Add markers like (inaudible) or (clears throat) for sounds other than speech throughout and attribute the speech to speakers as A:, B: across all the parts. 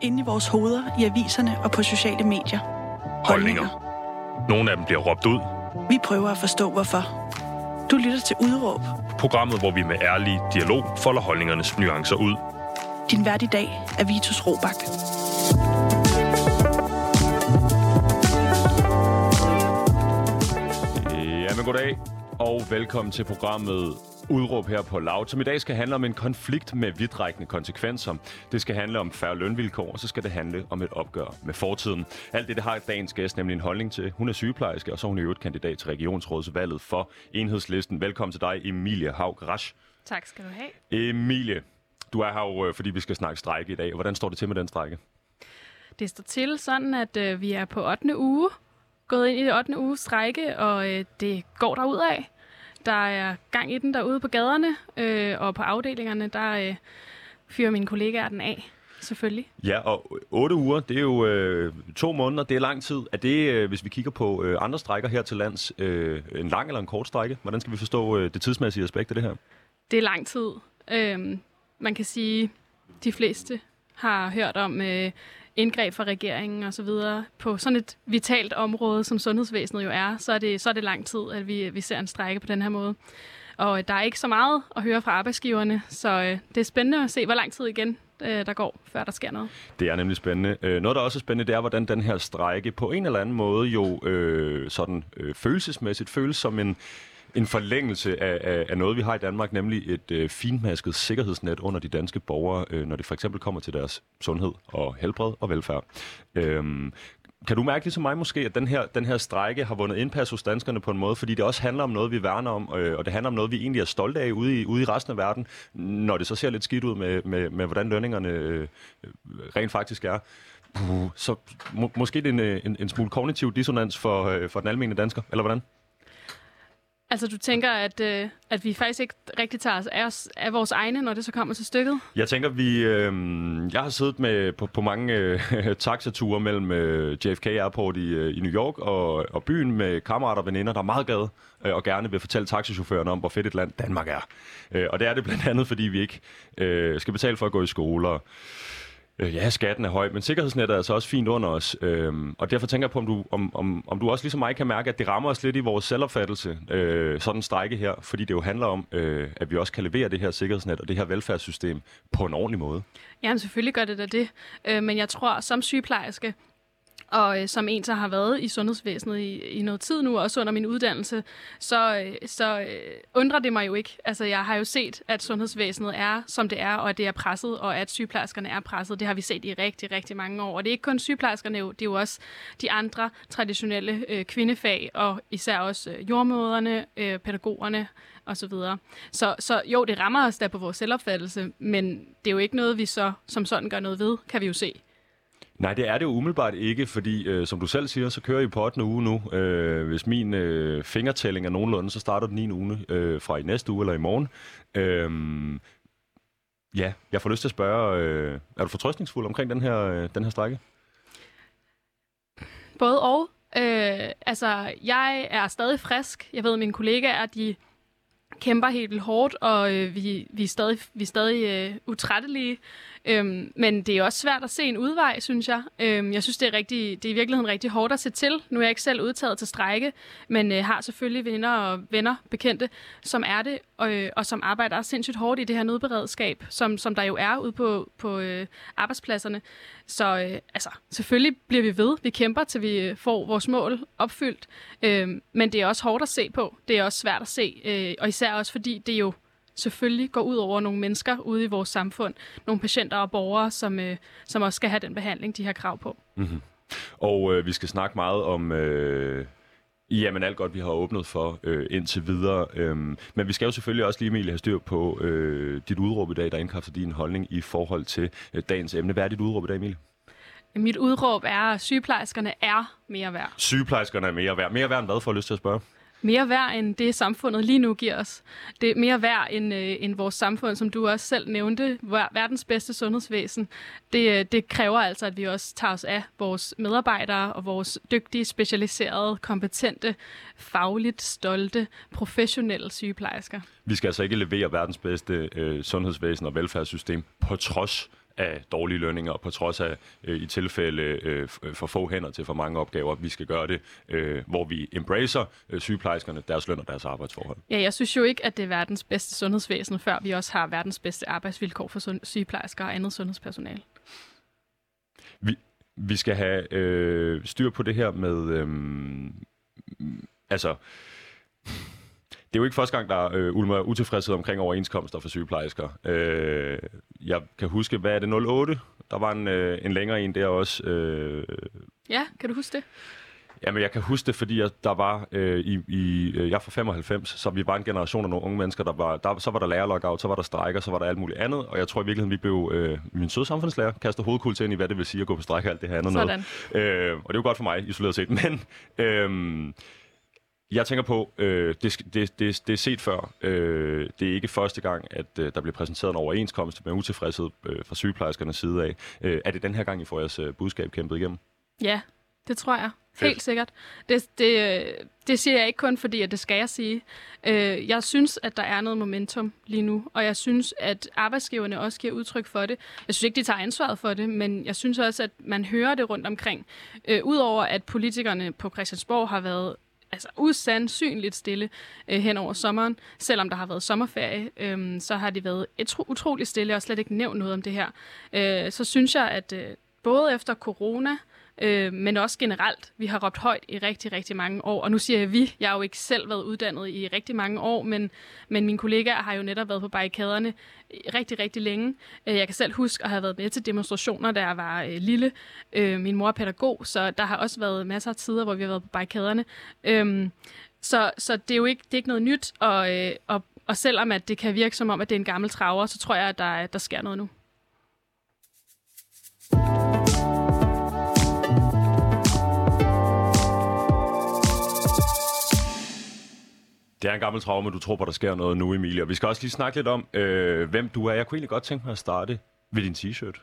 A: inde i vores hoveder, i aviserne og på sociale medier.
B: Holdninger. Nogle af dem bliver råbt ud.
A: Vi prøver at forstå, hvorfor. Du lytter til Udråb.
B: Programmet, hvor vi med ærlig dialog folder holdningernes nuancer ud.
A: Din vært i dag er Vitus Robak.
C: Ja, men goddag og velkommen til programmet Udråb her på Loud, som i dag skal handle om en konflikt med vidtrækkende konsekvenser. Det skal handle om færre lønvilkår, og så skal det handle om et opgør med fortiden. Alt det, det har dagens gæst nemlig en holdning til. Hun er sygeplejerske, og så er hun i øvrigt kandidat til regionsrådsvalget for enhedslisten. Velkommen til dig, Emilie Haug Rasch.
D: Tak skal du have.
C: Emilie, du er her jo, øh, fordi vi skal snakke strække i dag. Hvordan står det til med den strække?
D: Det står til sådan, at øh, vi er på 8. uge, gået ind i det 8. uge strække, og øh, det går derud af. Der er gang i den derude på gaderne, øh, og på afdelingerne, der øh, fyrer mine kollegaer den af, selvfølgelig.
C: Ja, og otte uger, det er jo øh, to måneder, det er lang tid. Er det, øh, hvis vi kigger på øh, andre strækker her til lands, øh, en lang eller en kort strække? Hvordan skal vi forstå øh, det tidsmæssige aspekt af det her?
D: Det er lang tid. Øh, man kan sige, de fleste har hørt om øh, indgreb fra regeringen og så videre på sådan et vitalt område, som sundhedsvæsenet jo er, så er det, så er det lang tid, at vi, vi ser en strække på den her måde. Og øh, der er ikke så meget at høre fra arbejdsgiverne, så øh, det er spændende at se, hvor lang tid igen øh, der går, før der sker noget.
C: Det er nemlig spændende. Øh, noget, der også er spændende, det er, hvordan den her strække på en eller anden måde jo øh, sådan øh, følelsesmæssigt føles som en en forlængelse af, af, af noget, vi har i Danmark, nemlig et øh, finmasket sikkerhedsnet under de danske borgere, øh, når det for eksempel kommer til deres sundhed og helbred og velfærd. Øhm, kan du mærke ligesom mig måske, at den her, den her strække har vundet indpas hos danskerne på en måde, fordi det også handler om noget, vi værner om, øh, og det handler om noget, vi egentlig er stolte af ude i, ude i resten af verden, når det så ser lidt skidt ud med, med, med hvordan lønningerne øh, rent faktisk er. Puh, så må, måske det er en, øh, en, en smule kognitiv dissonans for, øh, for den almindelige dansker, eller hvordan?
D: Altså, du tænker, at, øh, at vi faktisk ikke rigtig tager os af, os af vores egne, når det så kommer til stykket?
C: Jeg tænker, vi... Øh, jeg har siddet med på, på mange øh, (laughs) taxature mellem øh, JFK Airport i, øh, i New York og, og byen med kammerater og veninder, der er meget glade øh, og gerne vil fortælle taxichaufførerne om, hvor fedt et land Danmark er. Øh, og det er det blandt andet, fordi vi ikke øh, skal betale for at gå i skole og Øh, ja, skatten er høj, men sikkerhedsnettet er altså også fint under os. Øhm, og derfor tænker jeg på, om du, om, om, om du også ligesom mig kan mærke, at det rammer os lidt i vores selvopfattelse, øh, sådan en strække her, fordi det jo handler om, øh, at vi også kan levere det her sikkerhedsnet og det her velfærdssystem på en ordentlig måde.
D: Ja, selvfølgelig gør det da det. Øh, men jeg tror, som sygeplejerske, og øh, som en, der har været i sundhedsvæsenet i, i noget tid nu, også under min uddannelse, så, øh, så øh, undrer det mig jo ikke. Altså, jeg har jo set, at sundhedsvæsenet er, som det er, og at det er presset, og at sygeplejerskerne er presset. Det har vi set i rigtig, rigtig mange år. Og det er ikke kun sygeplejerskerne, det er jo også de andre traditionelle øh, kvindefag, og især også øh, jordmøderne, øh, pædagogerne og så videre. Så, så jo, det rammer os der på vores selvopfattelse, men det er jo ikke noget, vi så som sådan gør noget ved, kan vi jo se.
C: Nej, det er det jo umiddelbart ikke, fordi øh, som du selv siger, så kører I på 8. uge nu. Øh, hvis min øh, fingertælling er nogenlunde, så starter den 9. uge øh, fra i næste uge eller i morgen. Øh, ja, jeg får lyst til at spørge, øh, er du fortrøstningsfuld omkring den her, øh, den her strække?
D: Både og. Øh, altså, jeg er stadig frisk. Jeg ved, at mine kollegaer, de kæmper helt vildt hårdt, og øh, vi, vi er stadig, vi er stadig øh, utrættelige. Øhm, men det er også svært at se en udvej, synes jeg. Øhm, jeg synes, det er, rigtig, det er i virkeligheden rigtig hårdt at se til. Nu er jeg ikke selv udtaget til strække, men øh, har selvfølgelig venner og venner, bekendte, som er det, og, øh, og som arbejder sindssygt hårdt i det her nødberedskab, som, som der jo er ude på, på øh, arbejdspladserne. Så øh, altså, selvfølgelig bliver vi ved. Vi kæmper, til vi øh, får vores mål opfyldt. Øh, men det er også hårdt at se på. Det er også svært at se. Øh, og især også fordi det jo selvfølgelig går ud over nogle mennesker ude i vores samfund. Nogle patienter og borgere, som, øh, som også skal have den behandling, de har krav på.
C: Mm-hmm. Og øh, vi skal snakke meget om... Øh Jamen alt godt, vi har åbnet for øh, indtil videre. Øhm, men vi skal jo selvfølgelig også lige, Emilie, have styr på øh, dit udråb i dag, der indkræfter din holdning i forhold til øh, dagens emne. Hvad er dit udråb i dag, Emilie?
D: Mit udråb er, at sygeplejerskerne er mere værd.
C: Sygeplejerskerne er mere værd. Mere værd end hvad, får jeg lyst til at spørge?
D: Mere værd end det, samfundet lige nu giver os. Det er mere værd end, øh, end vores samfund, som du også selv nævnte, verdens bedste sundhedsvæsen. Det, øh, det kræver altså, at vi også tager os af vores medarbejdere og vores dygtige, specialiserede, kompetente, fagligt stolte, professionelle sygeplejersker.
C: Vi skal altså ikke levere verdens bedste øh, sundhedsvæsen og velfærdssystem på trods af dårlige lønninger, på trods af øh, i tilfælde øh, for få hænder til for mange opgaver, vi skal gøre det, øh, hvor vi embracer øh, sygeplejerskerne, deres løn og deres arbejdsforhold.
D: Ja, jeg synes jo ikke, at det er verdens bedste sundhedsvæsen, før vi også har verdens bedste arbejdsvilkår for sygeplejersker og andet sundhedspersonale.
C: Vi, vi skal have øh, styr på det her med... Øh, altså det er jo ikke første gang, der øh, ulmer utilfredshed omkring overenskomster for sygeplejersker. Øh, jeg kan huske, hvad er det, 08? Der var en, øh, en længere en der også. Øh,
D: ja, kan du huske det?
C: Jamen, jeg kan huske det, fordi jeg, der var øh, i, i, øh, jeg er fra 95, så vi var en generation af nogle unge mennesker, der var, der, så var der lærerlockout, så var der strækker, så var der alt muligt andet, og jeg tror i virkeligheden, vi blev, øh, min søde samfundslærer kastet hovedkul til ind i, hvad det vil sige at gå på stræk og alt det her andet
D: Sådan.
C: noget. Øh, og det er jo godt for mig, isoleret set, (laughs) men øh, jeg tænker på, øh, det, det, det, det er set før. Øh, det er ikke første gang, at øh, der bliver præsenteret en overenskomst med utilfredshed øh, fra sygeplejerskernes side af. Øh, er det den her gang, I får jeres øh, budskab kæmpet igennem?
D: Ja, det tror jeg. Fedt. Helt sikkert. Det, det, det siger jeg ikke kun fordi, at det skal jeg sige. Øh, jeg synes, at der er noget momentum lige nu, og jeg synes, at arbejdsgiverne også giver udtryk for det. Jeg synes ikke, de tager ansvaret for det, men jeg synes også, at man hører det rundt omkring. Øh, Udover at politikerne på Christiansborg har været altså usandsynligt stille øh, hen over sommeren. Selvom der har været sommerferie, øh, så har de været utro, utroligt stille og slet ikke nævnt noget om det her. Øh, så synes jeg, at øh, både efter corona, øh, øh, men også generelt. Vi har råbt højt i rigtig, rigtig mange år, og nu siger jeg vi. Jeg har jo ikke selv været uddannet i rigtig mange år, men, men mine kollegaer har jo netop været på barrikaderne rigtig, rigtig længe. Øh, jeg kan selv huske at have været med til demonstrationer, da jeg var øh, lille. Øh, min mor er pædagog, så der har også været masser af tider, hvor vi har været på barrikaderne. Øh, så, så det er jo ikke, det er ikke noget nyt, og, øh, og, og selvom at det kan virke som om, at det er en gammel traver, så tror jeg, at der, der sker noget nu.
C: Det er en gammel traume, du tror på, der sker noget nu, Emilie. Og vi skal også lige snakke lidt om, øh, hvem du er. Jeg kunne egentlig godt tænke mig at starte ved din t-shirt.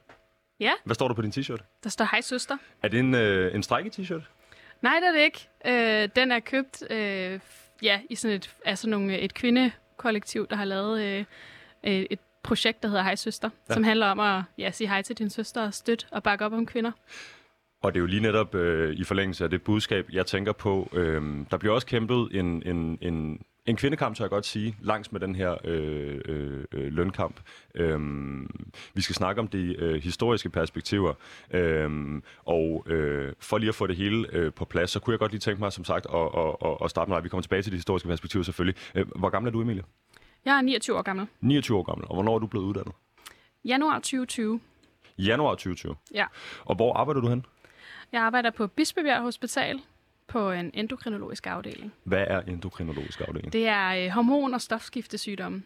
D: Ja.
C: Hvad står der på din t-shirt?
D: Der står hej søster.
C: Er det en, øh, en strække-t-shirt?
D: Nej, det er det ikke. Øh, den er købt øh, ja, i sådan et, altså nogle, et kvindekollektiv, der har lavet øh, et projekt, der hedder Hej Søster, ja. som handler om at ja, sige hej til din søster og støtte og bakke op om kvinder.
C: Og det er jo lige netop øh, i forlængelse af det budskab, jeg tænker på. Øh, der bliver også kæmpet en, en, en, en kvindekamp, så jeg godt sige, langs med den her øh, øh, øh, lønkamp. Øh, vi skal snakke om de øh, historiske perspektiver, øh, og øh, for lige at få det hele øh, på plads, så kunne jeg godt lige tænke mig, som sagt, at, at, at, at starte med, at vi kommer tilbage til de historiske perspektiver selvfølgelig. Øh, hvor gammel er du, Emilie?
D: Jeg er 29 år gammel.
C: 29 år gammel, og hvornår er du blevet uddannet?
D: Januar 2020.
C: Januar 2020?
D: Ja.
C: Og hvor arbejder du hen?
D: Jeg arbejder på Bispebjerg Hospital på en endokrinologisk afdeling.
C: Hvad er endokrinologisk afdeling?
D: Det er øh, hormon- og stofskiftesygdomme.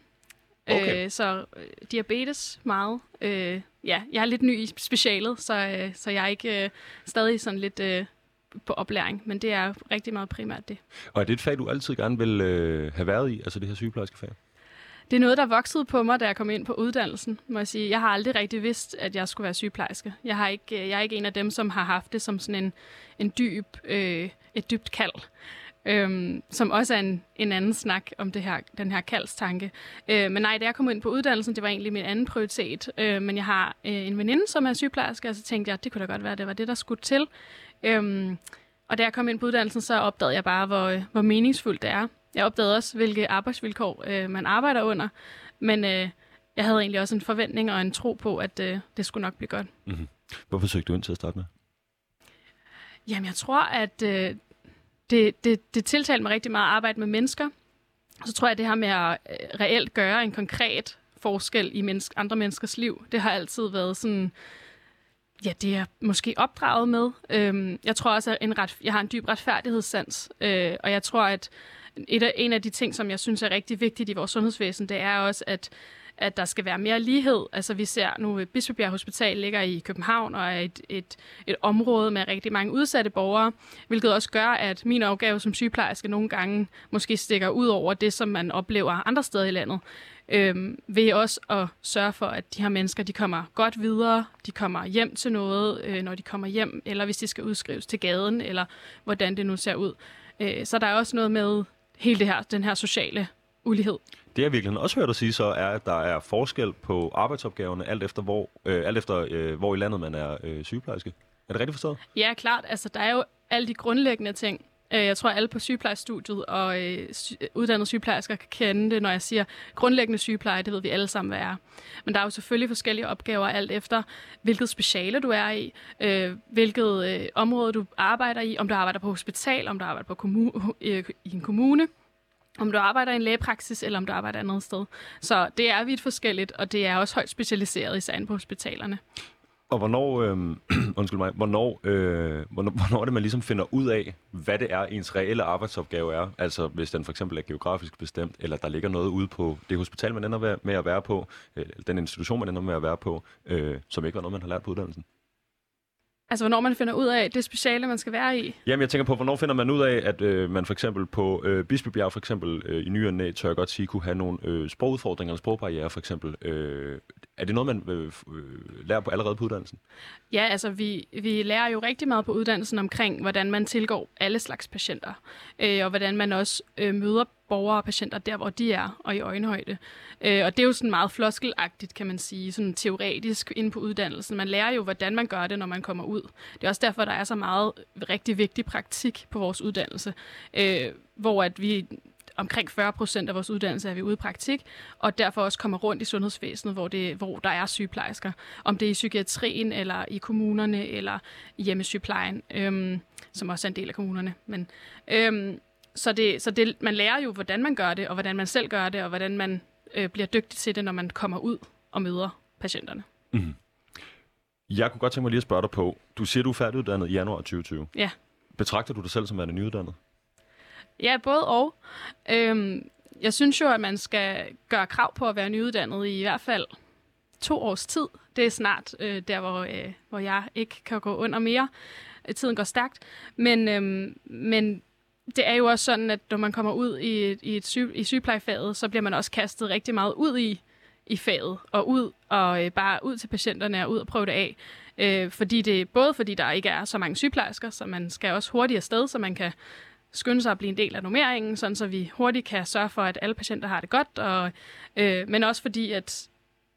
D: Okay. Øh, så øh, diabetes meget. Øh, ja, jeg er lidt ny i specialet, så, øh, så jeg er ikke øh, stadig sådan lidt øh, på oplæring, men det er rigtig meget primært det.
C: Og er det et fag, du altid gerne vil øh, have været i, altså det her sygeplejerske fag?
D: Det er noget, der voksede på mig, da jeg kom ind på uddannelsen, må jeg sige. Jeg har aldrig rigtig vidst, at jeg skulle være sygeplejerske. Jeg, har ikke, øh, jeg er ikke en af dem, som har haft det som sådan en, en dyb, øh, et dybt kald. Øhm, som også er en, en anden snak om det her, den her kaldstanke. Øh, men nej, da jeg kom ind på uddannelsen, det var egentlig min anden prioritet. Øh, men jeg har øh, en veninde, som er sygeplejerske, og så tænkte jeg, at det kunne da godt være, at det var det, der skulle til. Øh, og da jeg kom ind på uddannelsen, så opdagede jeg bare, hvor, øh, hvor meningsfuldt det er. Jeg opdagede også, hvilke arbejdsvilkår øh, man arbejder under. Men øh, jeg havde egentlig også en forventning og en tro på, at øh, det skulle nok blive godt.
C: Mm-hmm. Hvorfor søgte du ind til at starte med?
D: Jamen, jeg tror, at øh, det, det, det tiltalte mig rigtig meget at arbejde med mennesker. Så tror jeg, at det her med at øh, reelt gøre en konkret forskel i menneske, andre menneskers liv, det har altid været sådan... Ja, det er måske opdraget med. Øhm, jeg tror også, at en ret, jeg har en dyb retfærdighedssans, øh, og jeg tror, at et af, en af de ting, som jeg synes er rigtig vigtigt i vores sundhedsvæsen, det er også, at at der skal være mere lighed. Altså vi ser nu, at Bispebjerg Hospital ligger i København og er et, et, et område med rigtig mange udsatte borgere, hvilket også gør, at min opgave som sygeplejerske nogle gange måske stikker ud over det, som man oplever andre steder i landet. Øhm, ved også at sørge for, at de her mennesker de kommer godt videre, de kommer hjem til noget, øh, når de kommer hjem, eller hvis de skal udskrives til gaden, eller hvordan det nu ser ud. Øh, så der er også noget med hele det her, den her sociale ulighed.
C: Det jeg virkelig også hørt dig sige så, er, at der er forskel på arbejdsopgaverne, alt efter hvor, øh, alt efter, øh, hvor i landet man er øh, sygeplejerske. Er det rigtigt forstået?
D: Ja, klart. Altså, der er jo alle de grundlæggende ting. Øh, Jeg tror, alle på sygeplejestudiet og øh, uddannede sygeplejersker kan kende det, når jeg siger grundlæggende sygepleje, det ved vi alle sammen, hvad er. Men der er jo selvfølgelig forskellige opgaver alt efter, hvilket speciale du er i, øh, hvilket øh, område du arbejder i, om du arbejder på hospital, om du arbejder på kommu- øh, i en kommune, om du arbejder i en lægepraksis, eller om du arbejder et andet sted. Så det er vidt forskelligt, og det er også højt specialiseret, især inde på hospitalerne.
C: Og hvornår, øh, (clears throat) undskyld mig, hvornår, øh, hvornår, (laughs) hvornår er det, man ligesom finder ud af, hvad det er, ens reelle arbejdsopgave er? Altså hvis den for eksempel er geografisk bestemt, eller der ligger noget ude på det hospital, man ender med at være på, øh, den institution, man ender med at være på, øh, som ikke var noget, man har lært på uddannelsen.
D: Altså, hvornår man finder ud af det speciale, man skal være i.
C: Jamen, jeg tænker på, hvornår finder man ud af, at øh, man for eksempel på øh, Bispebjerg for eksempel øh, i ny og næ, tør jeg godt sige, kunne have nogle øh, sprogudfordringer eller sprogbarriere for eksempel. Øh, er det noget, man øh, øh, lærer på allerede på uddannelsen?
D: Ja, altså vi, vi lærer jo rigtig meget på uddannelsen omkring, hvordan man tilgår alle slags patienter, øh, og hvordan man også øh, møder borgere og patienter der, hvor de er, og i øjenhøjde. Øh, og det er jo sådan meget floskelagtigt, kan man sige, sådan teoretisk inde på uddannelsen. Man lærer jo, hvordan man gør det, når man kommer ud. Det er også derfor, der er så meget rigtig vigtig praktik på vores uddannelse, øh, hvor at vi omkring 40 procent af vores uddannelse er vi ude i praktik, og derfor også kommer rundt i sundhedsvæsenet, hvor, det, hvor der er sygeplejersker. Om det er i psykiatrien, eller i kommunerne, eller i hjemmesygeplejen, øhm, som også er en del af kommunerne. Men, øhm, så det, så det, man lærer jo, hvordan man gør det, og hvordan man selv gør det, og hvordan man øh, bliver dygtig til det, når man kommer ud og møder patienterne.
C: Jeg kunne godt tænke mig lige at spørge dig på, du siger, du er færdiguddannet i januar 2020.
D: Ja.
C: Betragter du dig selv som værende nyuddannet?
D: Ja, både og. Øhm, jeg synes jo, at man skal gøre krav på at være nyuddannet i i hvert fald to års tid. Det er snart øh, der, hvor, øh, hvor jeg ikke kan gå under mere. Øh, tiden går stærkt. Men, øhm, men det er jo også sådan, at når man kommer ud i, i, et syge, i sygeplejefaget, så bliver man også kastet rigtig meget ud i, i faget, og ud og øh, bare ud til patienterne og ud og prøve det af. Øh, fordi det, både fordi der ikke er så mange sygeplejersker, så man skal også hurtigt afsted, så man kan skynde sig at blive en del af normeringen, sådan så vi hurtigt kan sørge for, at alle patienter har det godt, og, øh, men også fordi, at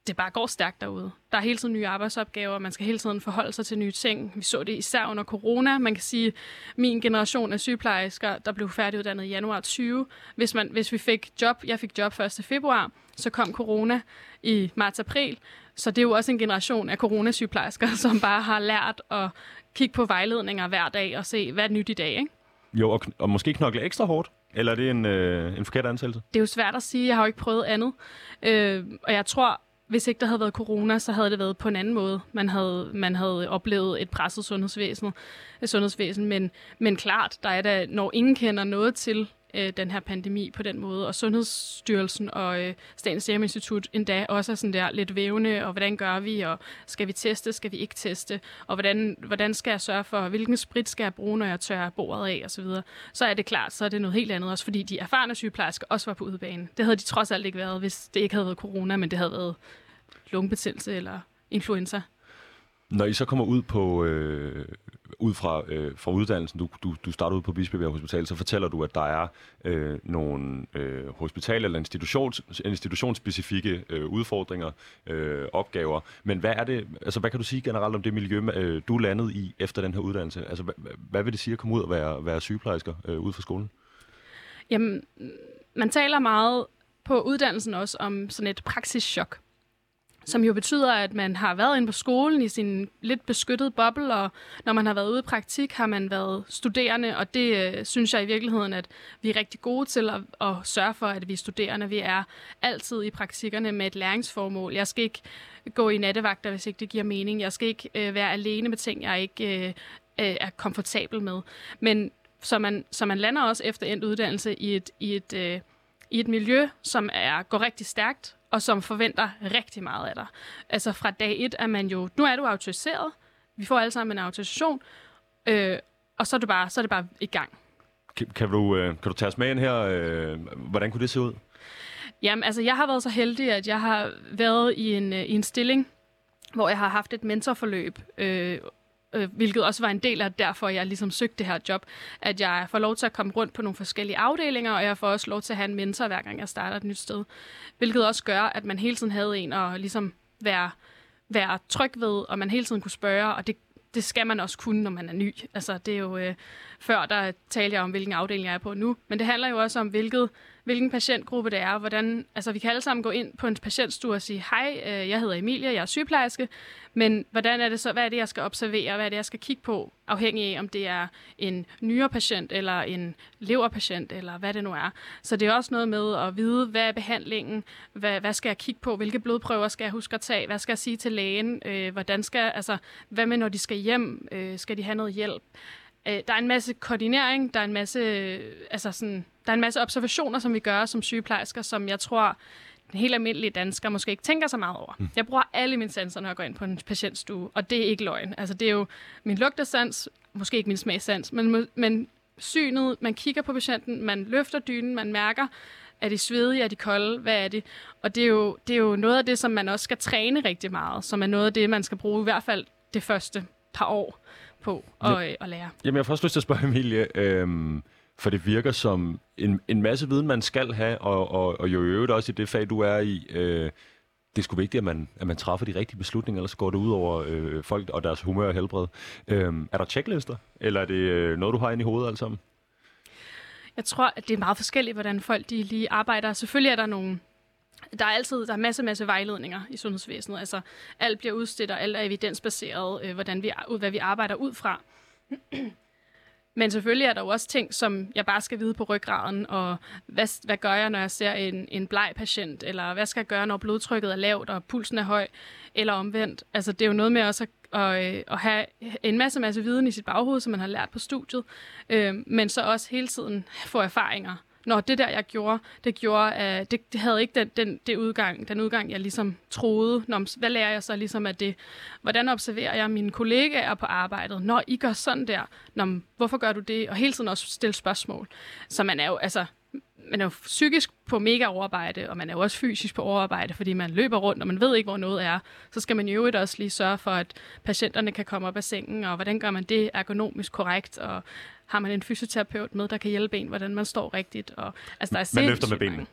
D: det bare går stærkt derude. Der er hele tiden nye arbejdsopgaver, man skal hele tiden forholde sig til nye ting. Vi så det især under corona. Man kan sige, min generation af sygeplejersker, der blev færdiguddannet i januar 20. Hvis, man, hvis vi fik job, jeg fik job 1. februar, så kom corona i marts-april. Så det er jo også en generation af coronasygeplejersker, (laughs) som bare har lært at kigge på vejledninger hver dag og se, hvad er nyt i dag, ikke?
C: Jo, og, og måske knokle ekstra hårdt? Eller er det en, øh, en forkert ansættelse?
D: det er jo svært at sige. Jeg har jo ikke prøvet andet. Øh, og jeg tror, hvis ikke der havde været corona, så havde det været på en anden måde. Man havde, man havde oplevet et presset sundhedsvæsen. sundhedsvæsen. Men, men klart, der er der, når ingen kender noget til øh, den her pandemi på den måde, og Sundhedsstyrelsen og øh, Statens Serum Institut endda også er sådan der lidt vævende, og hvordan gør vi, og skal vi teste, skal vi ikke teste, og hvordan, hvordan skal jeg sørge for, hvilken sprit skal jeg bruge, når jeg tørrer bordet af, og så videre. Så er det klart, så er det noget helt andet, også fordi de erfarne sygeplejersker også var på udebane. Det havde de trods alt ikke været, hvis det ikke havde været corona, men det havde været lungebetændelse eller influenza.
C: Når I så kommer ud på øh, ud fra, øh, fra uddannelsen, du, du, du starter ud på Bispebjerg Hospital, så fortæller du, at der er øh, nogle øh, hospital- eller institutions, institutionsspecifikke øh, udfordringer, øh, opgaver. Men hvad er det, altså hvad kan du sige generelt om det miljø, øh, du landede i efter den her uddannelse? Altså hvad, hvad vil det sige at komme ud og være, være sygeplejersker øh, ud fra skolen?
D: Jamen, man taler meget på uddannelsen også om sådan et praksischok, som jo betyder, at man har været inde på skolen i sin lidt beskyttede boble, og når man har været ude i praktik, har man været studerende, og det øh, synes jeg i virkeligheden, at vi er rigtig gode til at, at sørge for, at vi er studerende. Vi er altid i praktikkerne med et læringsformål. Jeg skal ikke gå i nattevagter, hvis ikke det giver mening. Jeg skal ikke øh, være alene med ting, jeg ikke øh, øh er komfortabel med. Men så man, så man lander også efter endt uddannelse i et, i et, øh, i et miljø, som er, går rigtig stærkt, og som forventer rigtig meget af dig. Altså fra dag et er man jo, nu er du autoriseret, vi får alle sammen en autorisation, øh, og så er, det bare, så er det bare i gang.
C: Kan, kan, du, øh, kan du tage os med ind her? Øh, hvordan kunne det se ud?
D: Jamen, altså jeg har været så heldig, at jeg har været i en, øh, i en stilling, hvor jeg har haft et mentorforløb øh, øh, hvilket også var en del af derfor, jeg ligesom søgte det her job, at jeg får lov til at komme rundt på nogle forskellige afdelinger, og jeg får også lov til at have en mentor, hver gang jeg starter et nyt sted. Hvilket også gør, at man hele tiden havde en at ligesom være, være tryg ved, og man hele tiden kunne spørge, og det, det skal man også kunne, når man er ny. Altså, det er jo... Øh, før, der talte jeg om, hvilken afdeling jeg er på nu. Men det handler jo også om, hvilket, hvilken patientgruppe det er. Hvordan, altså, vi kan alle sammen gå ind på en patientstue og sige, hej, øh, jeg hedder Emilia, jeg er sygeplejerske, men hvordan er det så, hvad er det, jeg skal observere, hvad er det, jeg skal kigge på, afhængig af, om det er en nyere patient, eller en leverpatient, eller hvad det nu er. Så det er også noget med at vide, hvad er behandlingen, hvad, hvad skal jeg kigge på, hvilke blodprøver skal jeg huske at tage, hvad skal jeg sige til lægen, øh, hvordan skal, altså, hvad med, når de skal hjem, øh, skal de have noget hjælp? Øh, der er en masse koordinering, der er en masse, øh, altså sådan, der er en masse observationer, som vi gør som sygeplejersker, som jeg tror, den helt almindelige dansker måske ikke tænker så meget over. Mm. Jeg bruger alle mine sanser, når jeg går ind på en patientstue, og det er ikke løgn. Altså, det er jo min lugtesans, måske ikke min smagsans, men, men synet, man kigger på patienten, man løfter dynen, man mærker, er de svedige, er de kolde, hvad er det? Og det er, jo, det er jo noget af det, som man også skal træne rigtig meget, som er noget af det, man skal bruge i hvert fald det første par år på at, ja. at lære.
C: Jamen, jeg har først lyst til at spørge Emilie, øhm, for det virker som en, en masse viden, man skal have, og, og, og jo i øvrigt også i det fag, du er i. Øh, det er sgu vigtigt, at man, at man træffer de rigtige beslutninger, ellers går det ud over øh, folk og deres humør og helbred. Øh, er der checklister, eller er det øh, noget, du har inde i hovedet alt sammen?
D: Jeg tror, at det er meget forskelligt, hvordan folk de lige arbejder. Selvfølgelig er der nogle der er altid der er masse, masse vejledninger i sundhedsvæsenet. Altså, alt bliver udstedt, og alt er evidensbaseret, øh, hvordan vi, hvad vi arbejder ud fra. Men selvfølgelig er der jo også ting, som jeg bare skal vide på ryggraden, og hvad, hvad gør jeg, når jeg ser en, en bleg patient, eller hvad skal jeg gøre, når blodtrykket er lavt, og pulsen er høj, eller omvendt. Altså, det er jo noget med også at, at, øh, at have en masse, masse viden i sit baghoved, som man har lært på studiet, øh, men så også hele tiden få erfaringer. Nå, det der, jeg gjorde, det gjorde, at det, det havde ikke den, den, det udgang, den udgang, jeg ligesom troede. Nå, hvad lærer jeg så ligesom af det? Hvordan observerer jeg mine kollegaer på arbejdet? Når I gør sådan der, Nå, hvorfor gør du det? Og hele tiden også stille spørgsmål. Så man er jo, altså, man er jo psykisk på mega overarbejde, og man er jo også fysisk på overarbejde, fordi man løber rundt, og man ved ikke, hvor noget er. Så skal man jo også lige sørge for, at patienterne kan komme op af sengen, og hvordan gør man det ergonomisk korrekt, og har man en fysioterapeut med, der kan hjælpe en, hvordan man står rigtigt. Og, altså, der
C: er man løfter med benene. Mange.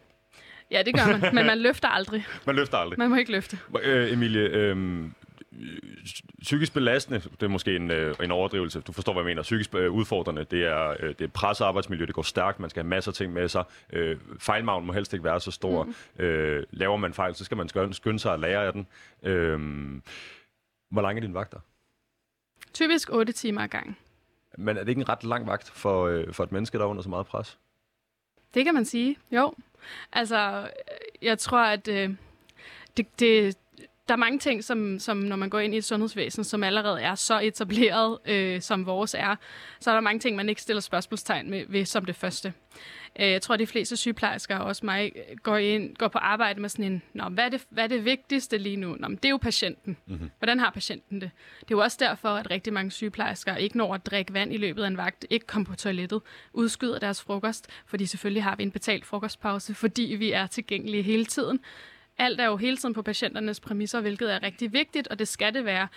D: Ja, det gør man, (laughs) men man løfter aldrig.
C: Man løfter aldrig.
D: Man må ikke løfte.
C: Øh, Emilie, øh, psykisk belastende, det er måske en, øh, en overdrivelse, du forstår, hvad jeg mener. Psykisk øh, udfordrende, det er, øh, det er presset arbejdsmiljø, det går stærkt, man skal have masser af ting med sig. Øh, fejlmagen må helst ikke være så stor. Mm. Øh, laver man fejl, så skal man skynde, skynde sig at lære af den. Øh, hvor lang er din vagter?
D: Typisk 8 timer ad gangen.
C: Men er det ikke en ret lang vagt for, øh, for et menneske, der er under så meget pres?
D: Det kan man sige, jo. Altså, jeg tror, at øh, det, det, der er mange ting, som, som når man går ind i et sundhedsvæsen, som allerede er så etableret, øh, som vores er, så er der mange ting, man ikke stiller spørgsmålstegn med, ved som det første. Øh, jeg tror, at de fleste sygeplejersker, også mig, går, ind, går på arbejde med sådan en, Nå, hvad, er det, hvad er det vigtigste lige nu? Nå, det er jo patienten. Mm-hmm. Hvordan har patienten det? Det er jo også derfor, at rigtig mange sygeplejersker ikke når at drikke vand i løbet af en vagt, ikke kommer på toilettet, udskyder deres frokost, fordi selvfølgelig har vi en betalt frokostpause, fordi vi er tilgængelige hele tiden. Alt er jo hele tiden på patienternes præmisser, hvilket er rigtig vigtigt, og det skal det være.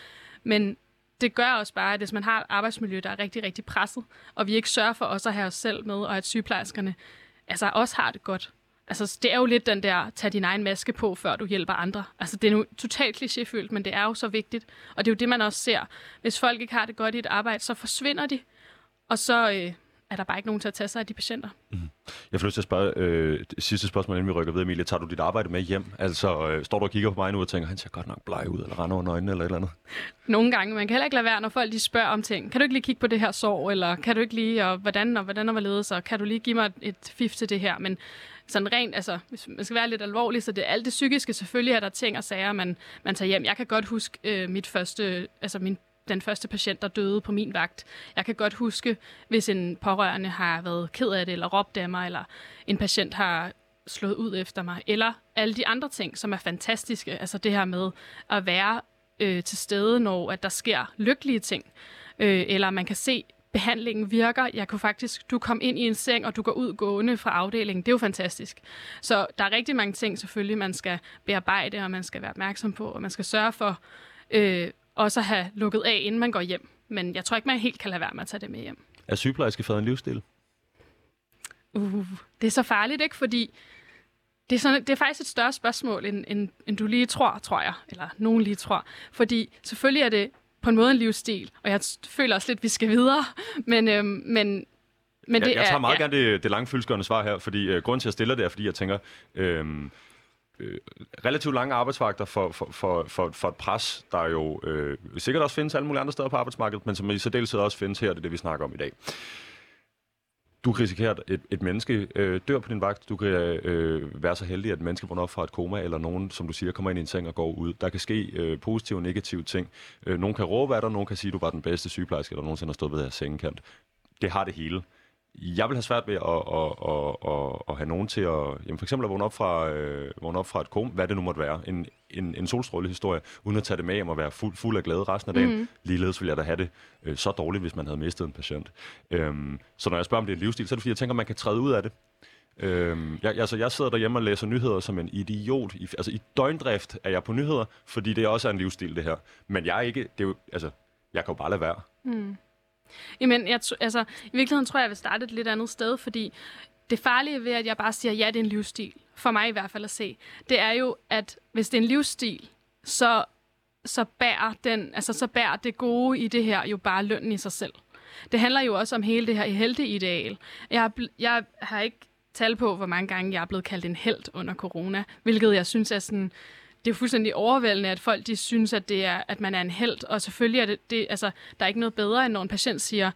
D: Men det gør også bare, at hvis man har et arbejdsmiljø, der er rigtig, rigtig presset, og vi ikke sørger for os at have os selv med, og at sygeplejerskerne altså også har det godt. Altså, det er jo lidt den der, tag din egen maske på, før du hjælper andre. Altså, det er nu totalt klichéfyldt, men det er jo så vigtigt. Og det er jo det, man også ser. Hvis folk ikke har det godt i et arbejde, så forsvinder de. Og så, øh, er der bare ikke nogen til at tage sig af de patienter. Mm.
C: Jeg får lyst til at spørge øh, sidste spørgsmål, inden vi rykker videre, Emilie. Tager du dit arbejde med hjem? Altså, øh, står du og kigger på mig nu og tænker, han ser godt nok bleg ud, eller render under øjnene, eller et eller andet?
D: Nogle gange. Man kan heller ikke lade være, når folk de spørger om ting. Kan du ikke lige kigge på det her sår, eller kan du ikke lige, og hvordan, og hvordan og hvorledes, og kan du lige give mig et fif til det her? Men sådan rent, altså, hvis man skal være lidt alvorlig, så det er alt det psykiske. Selvfølgelig er der ting og sager, man, man tager hjem. Jeg kan godt huske øh, mit første, altså min den første patient, der døde på min vagt. Jeg kan godt huske, hvis en pårørende har været ked af det, eller råbt af mig, eller en patient har slået ud efter mig, eller alle de andre ting, som er fantastiske. Altså det her med at være øh, til stede, når at der sker lykkelige ting. Øh, eller man kan se, behandlingen virker. Jeg kunne faktisk, du kom ind i en seng, og du går ud gående fra afdelingen. Det er jo fantastisk. Så der er rigtig mange ting selvfølgelig, man skal bearbejde, og man skal være opmærksom på, og man skal sørge for, øh, også have lukket af, inden man går hjem. Men jeg tror ikke, man helt kan lade være med at tage det med hjem.
C: Er sygeplejerske en livsstil?
D: Uh, det er så farligt, ikke? Fordi det er, sådan, det er faktisk et større spørgsmål, end, end, end du lige tror, tror jeg. Eller nogen lige tror. Fordi selvfølgelig er det på en måde en livsstil, og jeg føler også lidt, at vi skal videre. Men, øhm, men,
C: men det jeg, jeg tager meget ja. gerne det, det lange fyldskørende svar her, fordi øh, grunden til, at jeg stiller det, er, fordi jeg tænker, øh, øh, relativt lange arbejdsvagter for, for, for, for, for et pres, der jo øh, sikkert også findes alle mulige andre steder på arbejdsmarkedet, men som i særdeleshed også findes her, det er det, vi snakker om i dag. Du kan risikere, at et, et menneske øh, dør på din vagt. Du kan øh, være så heldig, at et menneske vågner op fra et koma, eller nogen, som du siger, kommer ind i en seng og går ud. Der kan ske øh, positive og negative ting. Øh, nogen kan råbe af dig, nogen kan sige, at du var den bedste sygeplejerske, der nogensinde har stået ved deres sengekant. Det har det hele jeg vil have svært ved at, at, at, at, at have nogen til at, jamen for eksempel at vågne op fra, øh, vågne op fra et kom, hvad det nu måtte være, en, en, en solstrålehistorie, uden at tage det med hjem og være fuld, fuld af glæde resten af dagen. Mm. Ligeledes ville jeg da have det øh, så dårligt, hvis man havde mistet en patient. Øhm, så når jeg spørger, om det er en livsstil, så er det fordi, jeg tænker, man kan træde ud af det. Øhm, jeg, altså, jeg sidder derhjemme og læser nyheder som en idiot. I, altså, i døgndrift er jeg på nyheder, fordi det også er en livsstil, det her. Men jeg er ikke, det er jo, altså, jeg kan jo bare lade være. Mm.
D: Jamen, jeg, altså, i virkeligheden tror jeg, jeg vil starte et lidt andet sted, fordi det farlige ved, at jeg bare siger, ja, det er en livsstil, for mig i hvert fald at se, det er jo, at hvis det er en livsstil, så, så, bærer den, altså, så bærer det gode i det her jo bare lønnen i sig selv. Det handler jo også om hele det her helteideal. Jeg, jeg har ikke tal på, hvor mange gange jeg er blevet kaldt en held under corona, hvilket jeg synes er sådan det er fuldstændig overvældende, at folk de synes, at, det er, at man er en held. Og selvfølgelig er det, det altså, der er ikke noget bedre, end når en patient siger,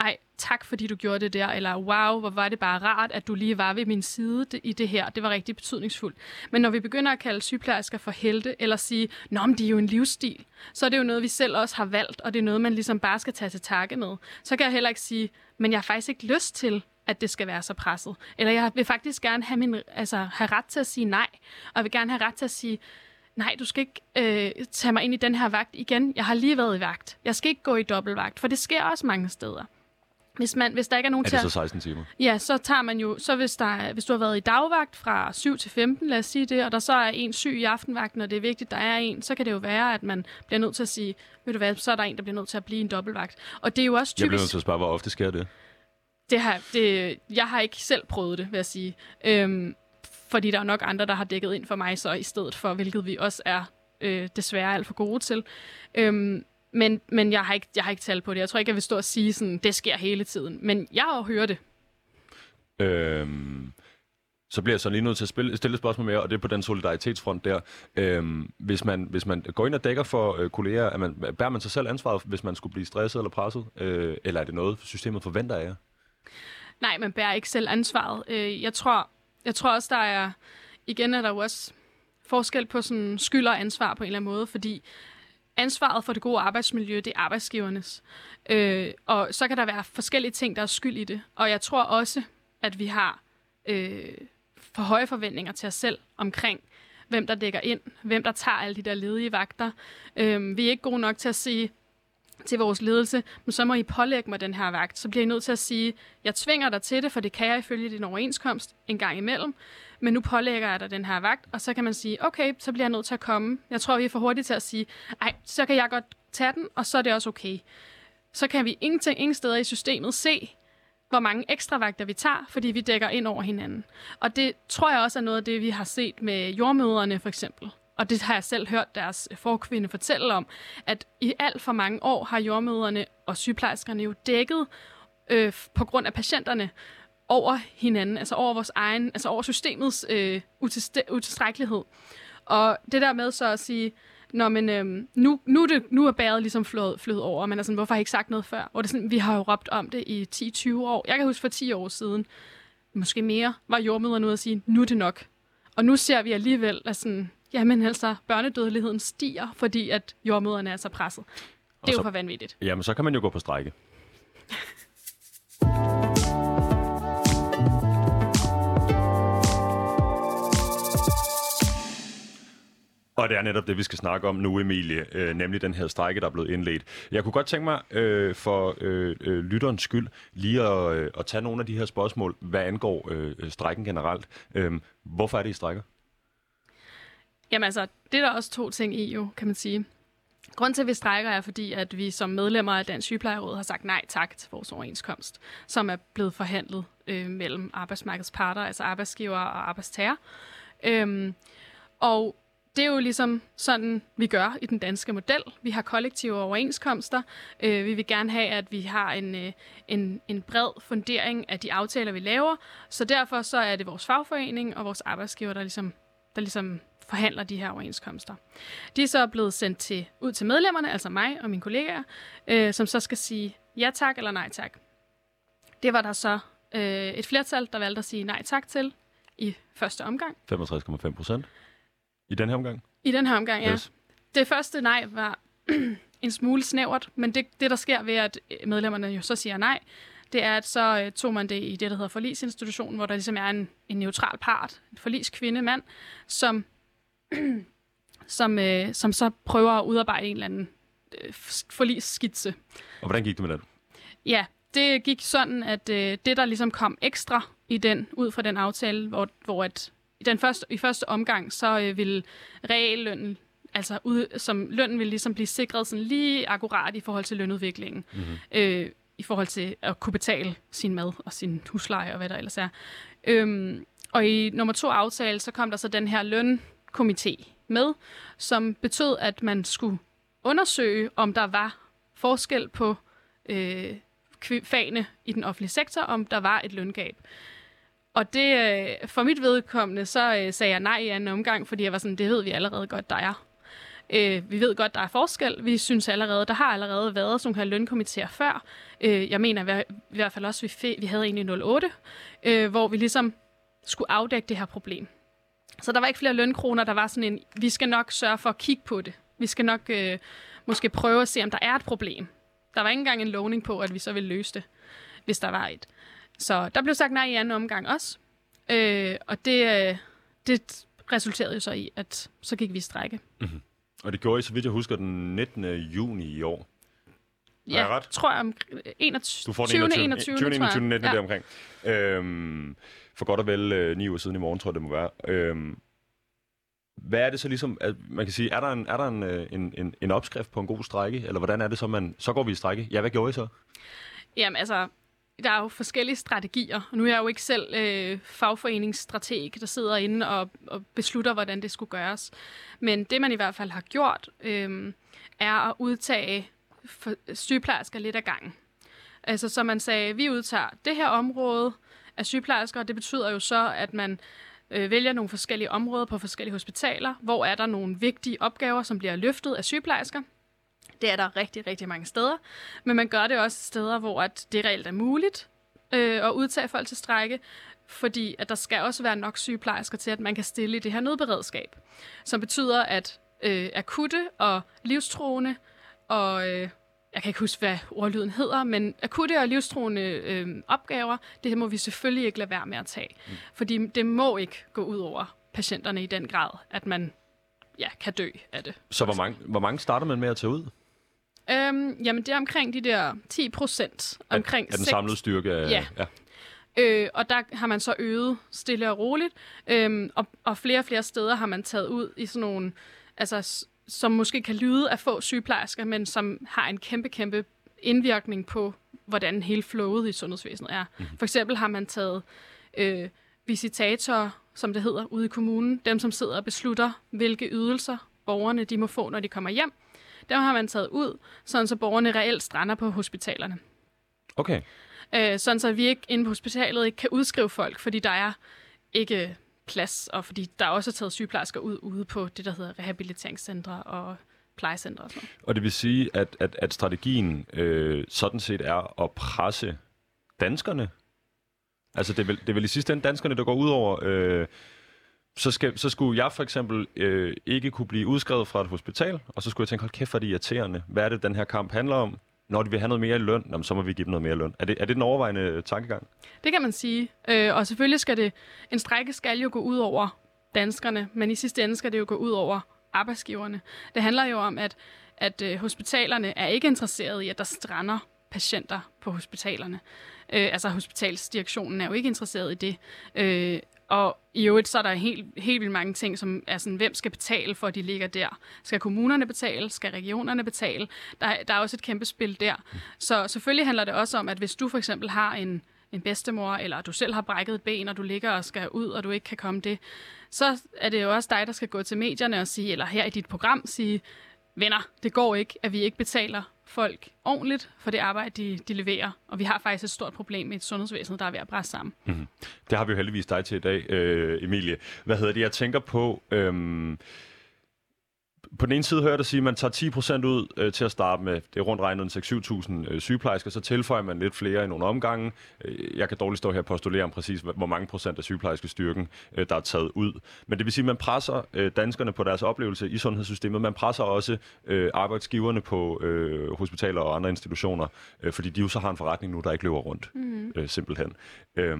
D: ej, tak fordi du gjorde det der, eller wow, hvor var det bare rart, at du lige var ved min side i det her. Det var rigtig betydningsfuldt. Men når vi begynder at kalde sygeplejersker for helte, eller sige, nå, men det er jo en livsstil, så er det jo noget, vi selv også har valgt, og det er noget, man ligesom bare skal tage til takke med. Så kan jeg heller ikke sige, men jeg har faktisk ikke lyst til, at det skal være så presset. Eller jeg vil faktisk gerne have, min, altså, have ret til at sige nej, og jeg vil gerne have ret til at sige, nej, du skal ikke øh, tage mig ind i den her vagt igen. Jeg har lige været i vagt. Jeg skal ikke gå i dobbeltvagt, for det sker også mange steder. Hvis, man, hvis der ikke er nogen
C: er det så 16 timer?
D: Ja, så tager man jo, så hvis, der, hvis du har været i dagvagt fra 7 til 15, lad os sige det, og der så er en syg i aftenvagten, og det er vigtigt, der er en, så kan det jo være, at man bliver nødt til at sige, ved du hvad, så er der en, der bliver nødt til at blive en dobbeltvagt. Og det er jo også typisk...
C: Jeg bliver nødt til at spørge, hvor ofte sker det?
D: Det har, det, jeg har ikke selv prøvet det, vil jeg sige. Øhm, fordi der er nok andre, der har dækket ind for mig så i stedet for, hvilket vi også er øh, desværre alt for gode til. Øhm, men, men jeg har, ikke, jeg har ikke talt på det. Jeg tror ikke, jeg vil stå og sige, sådan, det sker hele tiden. Men jeg hørt det.
C: Øhm, så bliver jeg så lige nødt til at spille, stille et spørgsmål mere, og det er på den solidaritetsfront der. Øhm, hvis, man, hvis man går ind og dækker for øh, kolleger, er man, bærer man sig selv ansvaret, hvis man skulle blive stresset eller presset? Øh, eller er det noget, systemet forventer af jer?
D: Nej, man bærer ikke selv ansvaret. Øh, jeg, tror, jeg tror også, der er... Igen er der jo også forskel på sådan skyld og ansvar på en eller anden måde, fordi ansvaret for det gode arbejdsmiljø, det er arbejdsgivernes. Øh, og så kan der være forskellige ting, der er skyld i det. Og jeg tror også, at vi har øh, for høje forventninger til os selv omkring, hvem der dækker ind, hvem der tager alle de der ledige vagter. Øh, vi er ikke gode nok til at sige til vores ledelse, men så må I pålægge mig den her vagt. Så bliver I nødt til at sige, jeg tvinger dig til det, for det kan jeg ifølge din overenskomst en gang imellem men nu pålægger jeg dig den her vagt, og så kan man sige, okay, så bliver jeg nødt til at komme. Jeg tror, vi er for hurtigt til at sige, ej, så kan jeg godt tage den, og så er det også okay. Så kan vi ingenting, ingen steder i systemet se, hvor mange ekstra vagter vi tager, fordi vi dækker ind over hinanden. Og det tror jeg også er noget af det, vi har set med jordmøderne for eksempel. Og det har jeg selv hørt deres øh, forkvinde fortælle om, at i alt for mange år har jordmøderne og sygeplejerskerne jo dækket øh, på grund af patienterne over hinanden, altså over vores egen, altså over systemets øh, utilstrækkelighed. Og det der med så at sige, når men øhm, nu, nu, det, nu er bæret ligesom flød, flød over, men altså, hvorfor har jeg ikke sagt noget før? Hvor det sådan, vi har jo råbt om det i 10-20 år. Jeg kan huske for 10 år siden, måske mere, var jordmøderne ude at sige, nu er det nok. Og nu ser vi alligevel, at sådan, jamen altså, børnedødeligheden stiger, fordi at jordmøderne er så presset. Det er så, jo for vanvittigt.
C: Jamen, så kan man jo gå på strække. Og det er netop det, vi skal snakke om nu, Emilie, øh, nemlig den her strække, der er blevet indledt. Jeg kunne godt tænke mig, øh, for øh, øh, lytterens skyld, lige at, øh, at tage nogle af de her spørgsmål, hvad angår øh, strækken generelt. Øh, hvorfor er det, I strækker?
D: Jamen altså, det er der også to ting i jo, kan man sige. Grunden til, at vi strækker, er fordi, at vi som medlemmer af Dansk Sygeplejeråd har sagt nej tak til vores overenskomst, som er blevet forhandlet øh, mellem arbejdsmarkedets parter, altså arbejdsgiver og arbejdstager. Øhm, og det er jo ligesom sådan, vi gør i den danske model. Vi har kollektive overenskomster. Øh, vi vil gerne have, at vi har en, øh, en, en bred fundering af de aftaler, vi laver. Så derfor så er det vores fagforening og vores arbejdsgiver, der ligesom, der ligesom forhandler de her overenskomster. De er så blevet sendt til, ud til medlemmerne, altså mig og mine kollegaer, øh, som så skal sige ja tak eller nej tak. Det var der så øh, et flertal, der valgte at sige nej tak til i første omgang.
C: 65,5 procent i den her omgang?
D: I den her omgang, ja. Yes. Det første nej var (clears throat) en smule snævert, men det, det, der sker ved, at medlemmerne jo så siger nej, det er, at så øh, tog man det i det, der hedder forlisinstitutionen, hvor der ligesom er en, en neutral part, en forliskvinde, mand, som (clears throat) som, øh, som så prøver at udarbejde en eller anden øh, forlisskitse.
C: Og hvordan gik det med den?
D: Ja, det gik sådan, at øh, det, der ligesom kom ekstra i den, ud fra den aftale, hvor, hvor at i, den første, i første omgang, så øh, ville reallønnen, altså ud, som lønnen ville ligesom blive sikret sådan lige akkurat i forhold til lønudviklingen. Mm-hmm. Øh, i forhold til at kunne betale sin mad og sin husleje og hvad der ellers er. Øhm, og i nummer to aftale, så kom der så den her lønkomité med, som betød, at man skulle undersøge, om der var forskel på øh, fagene i den offentlige sektor, om der var et løngab. Og det, øh, for mit vedkommende, så øh, sagde jeg nej i anden omgang, fordi jeg var sådan, det ved vi allerede godt, der er. Øh, vi ved godt, der er forskel. Vi synes allerede, der har allerede været sådan nogle her lønkomiteer før. Øh, jeg mener i hvert fald også, vi, vi havde egentlig 08, øh, hvor vi ligesom skulle afdække det her problem. Så der var ikke flere lønkroner, der var sådan en, vi skal nok sørge for at kigge på det. Vi skal nok øh, måske prøve at se, om der er et problem. Der var ikke engang en lovning på, at vi så ville løse det, hvis der var et. Så der blev sagt nej i anden omgang også. Øh, og det, øh, det resulterede jo så i, at så gik vi i strække.
C: Mm-hmm. Og det gjorde I, så vidt jeg husker, den 19. juni i år.
D: Ja, jeg ret? tror jeg om 21. Du får den 21. 21.
C: 20. 21. 19. Ja. deromkring. Øhm, for godt og vel øh, ni uger siden i morgen, tror jeg, det må være. Øhm, hvad er det så ligesom, at man kan sige, er der, en, er der en, øh, en, en, en opskrift på en god strække, eller hvordan er det så, man, så går vi i strække? Ja, hvad gjorde I så?
D: Jamen altså, der er jo forskellige strategier. Nu er jeg jo ikke selv øh, fagforeningsstrateg, der sidder inde og, og beslutter, hvordan det skulle gøres. Men det, man i hvert fald har gjort, øh, er at udtage sygeplejersker lidt ad gangen. Altså, så man sagde, vi udtager det her område, af sygeplejersker, og det betyder jo så, at man øh, vælger nogle forskellige områder på forskellige hospitaler, hvor er der nogle vigtige opgaver, som bliver løftet af sygeplejersker. Det er der rigtig, rigtig mange steder, men man gør det også steder, hvor at det reelt er muligt øh, at udtage folk til strække, fordi at der skal også være nok sygeplejersker til, at man kan stille i det her nødberedskab, som betyder, at øh, akutte og livstruende og øh, jeg kan ikke huske, hvad ordlyden hedder, men akutte og livstruende øh, opgaver, det må vi selvfølgelig ikke lade være med at tage. Mm. Fordi det må ikke gå ud over patienterne i den grad, at man ja, kan dø af det.
C: Så hvor mange, hvor mange starter man med at tage ud?
D: Øhm, jamen, det er omkring de der 10 procent. Omkring
C: af, af den samlede styrke? Af,
D: ja. ja. Øh, og der har man så øget stille og roligt, øhm, og, og flere og flere steder har man taget ud i sådan nogle altså som måske kan lyde af få sygeplejersker, men som har en kæmpe, kæmpe indvirkning på, hvordan hele flowet i sundhedsvæsenet er. Mm-hmm. For eksempel har man taget øh, visitatorer, som det hedder, ude i kommunen, dem som sidder og beslutter, hvilke ydelser borgerne de må få, når de kommer hjem. Dem har man taget ud, sådan så borgerne reelt strander på hospitalerne.
C: Okay.
D: Øh, sådan så vi ikke inde på hospitalet ikke kan udskrive folk, fordi der er ikke plads, og fordi der er også taget sygeplejersker ud ude på det, der hedder rehabiliteringscentre og plejecentre. Og, sådan.
C: og det vil sige, at, at, at strategien øh, sådan set er at presse danskerne. Altså det er vel, det er vel i sidste ende danskerne, der går ud over... Øh, så, skal, så skulle jeg for eksempel øh, ikke kunne blive udskrevet fra et hospital, og så skulle jeg tænke, hold kæft, hvor er det irriterende. Hvad er det, den her kamp handler om? når de vil have noget mere i løn, jamen, så må vi give dem noget mere løn. Er det, er det den overvejende øh, tankegang?
D: Det kan man sige. Øh, og selvfølgelig skal det, en strække skal jo gå ud over danskerne, men i sidste ende skal det jo gå ud over arbejdsgiverne. Det handler jo om, at, at øh, hospitalerne er ikke interesseret i, at der strander patienter på hospitalerne. Øh, altså hospitalsdirektionen er jo ikke interesseret i det. Øh, og i øvrigt, så er der helt, helt vildt mange ting, som er sådan, hvem skal betale for, at de ligger der? Skal kommunerne betale? Skal regionerne betale? Der, der er også et kæmpe spil der. Så selvfølgelig handler det også om, at hvis du for eksempel har en, en bedstemor, eller du selv har brækket et ben, og du ligger og skal ud, og du ikke kan komme det, så er det jo også dig, der skal gå til medierne og sige, eller her i dit program sige, venner, det går ikke, at vi ikke betaler folk ordentligt for det arbejde, de, de leverer. Og vi har faktisk et stort problem med et sundhedsvæsen, der er ved at bræsse sammen.
C: Mm-hmm. Det har vi jo heldigvis dig til i dag, øh, Emilie. Hvad hedder det? Jeg tænker på... Øh, på den ene side hører jeg dig sige, at man tager 10% ud øh, til at starte med. Det er rundt regnet 6-7.000 øh, sygeplejersker, så tilføjer man lidt flere i nogle omgange. Øh, jeg kan dårligt stå her og postulere om præcis, hvor mange procent af sygeplejerskestyrken, øh, der er taget ud. Men det vil sige, at man presser øh, danskerne på deres oplevelse i sundhedssystemet. Man presser også øh, arbejdsgiverne på øh, hospitaler og andre institutioner, øh, fordi de jo så har en forretning nu, der ikke løber rundt, mm. øh, simpelthen. Øh,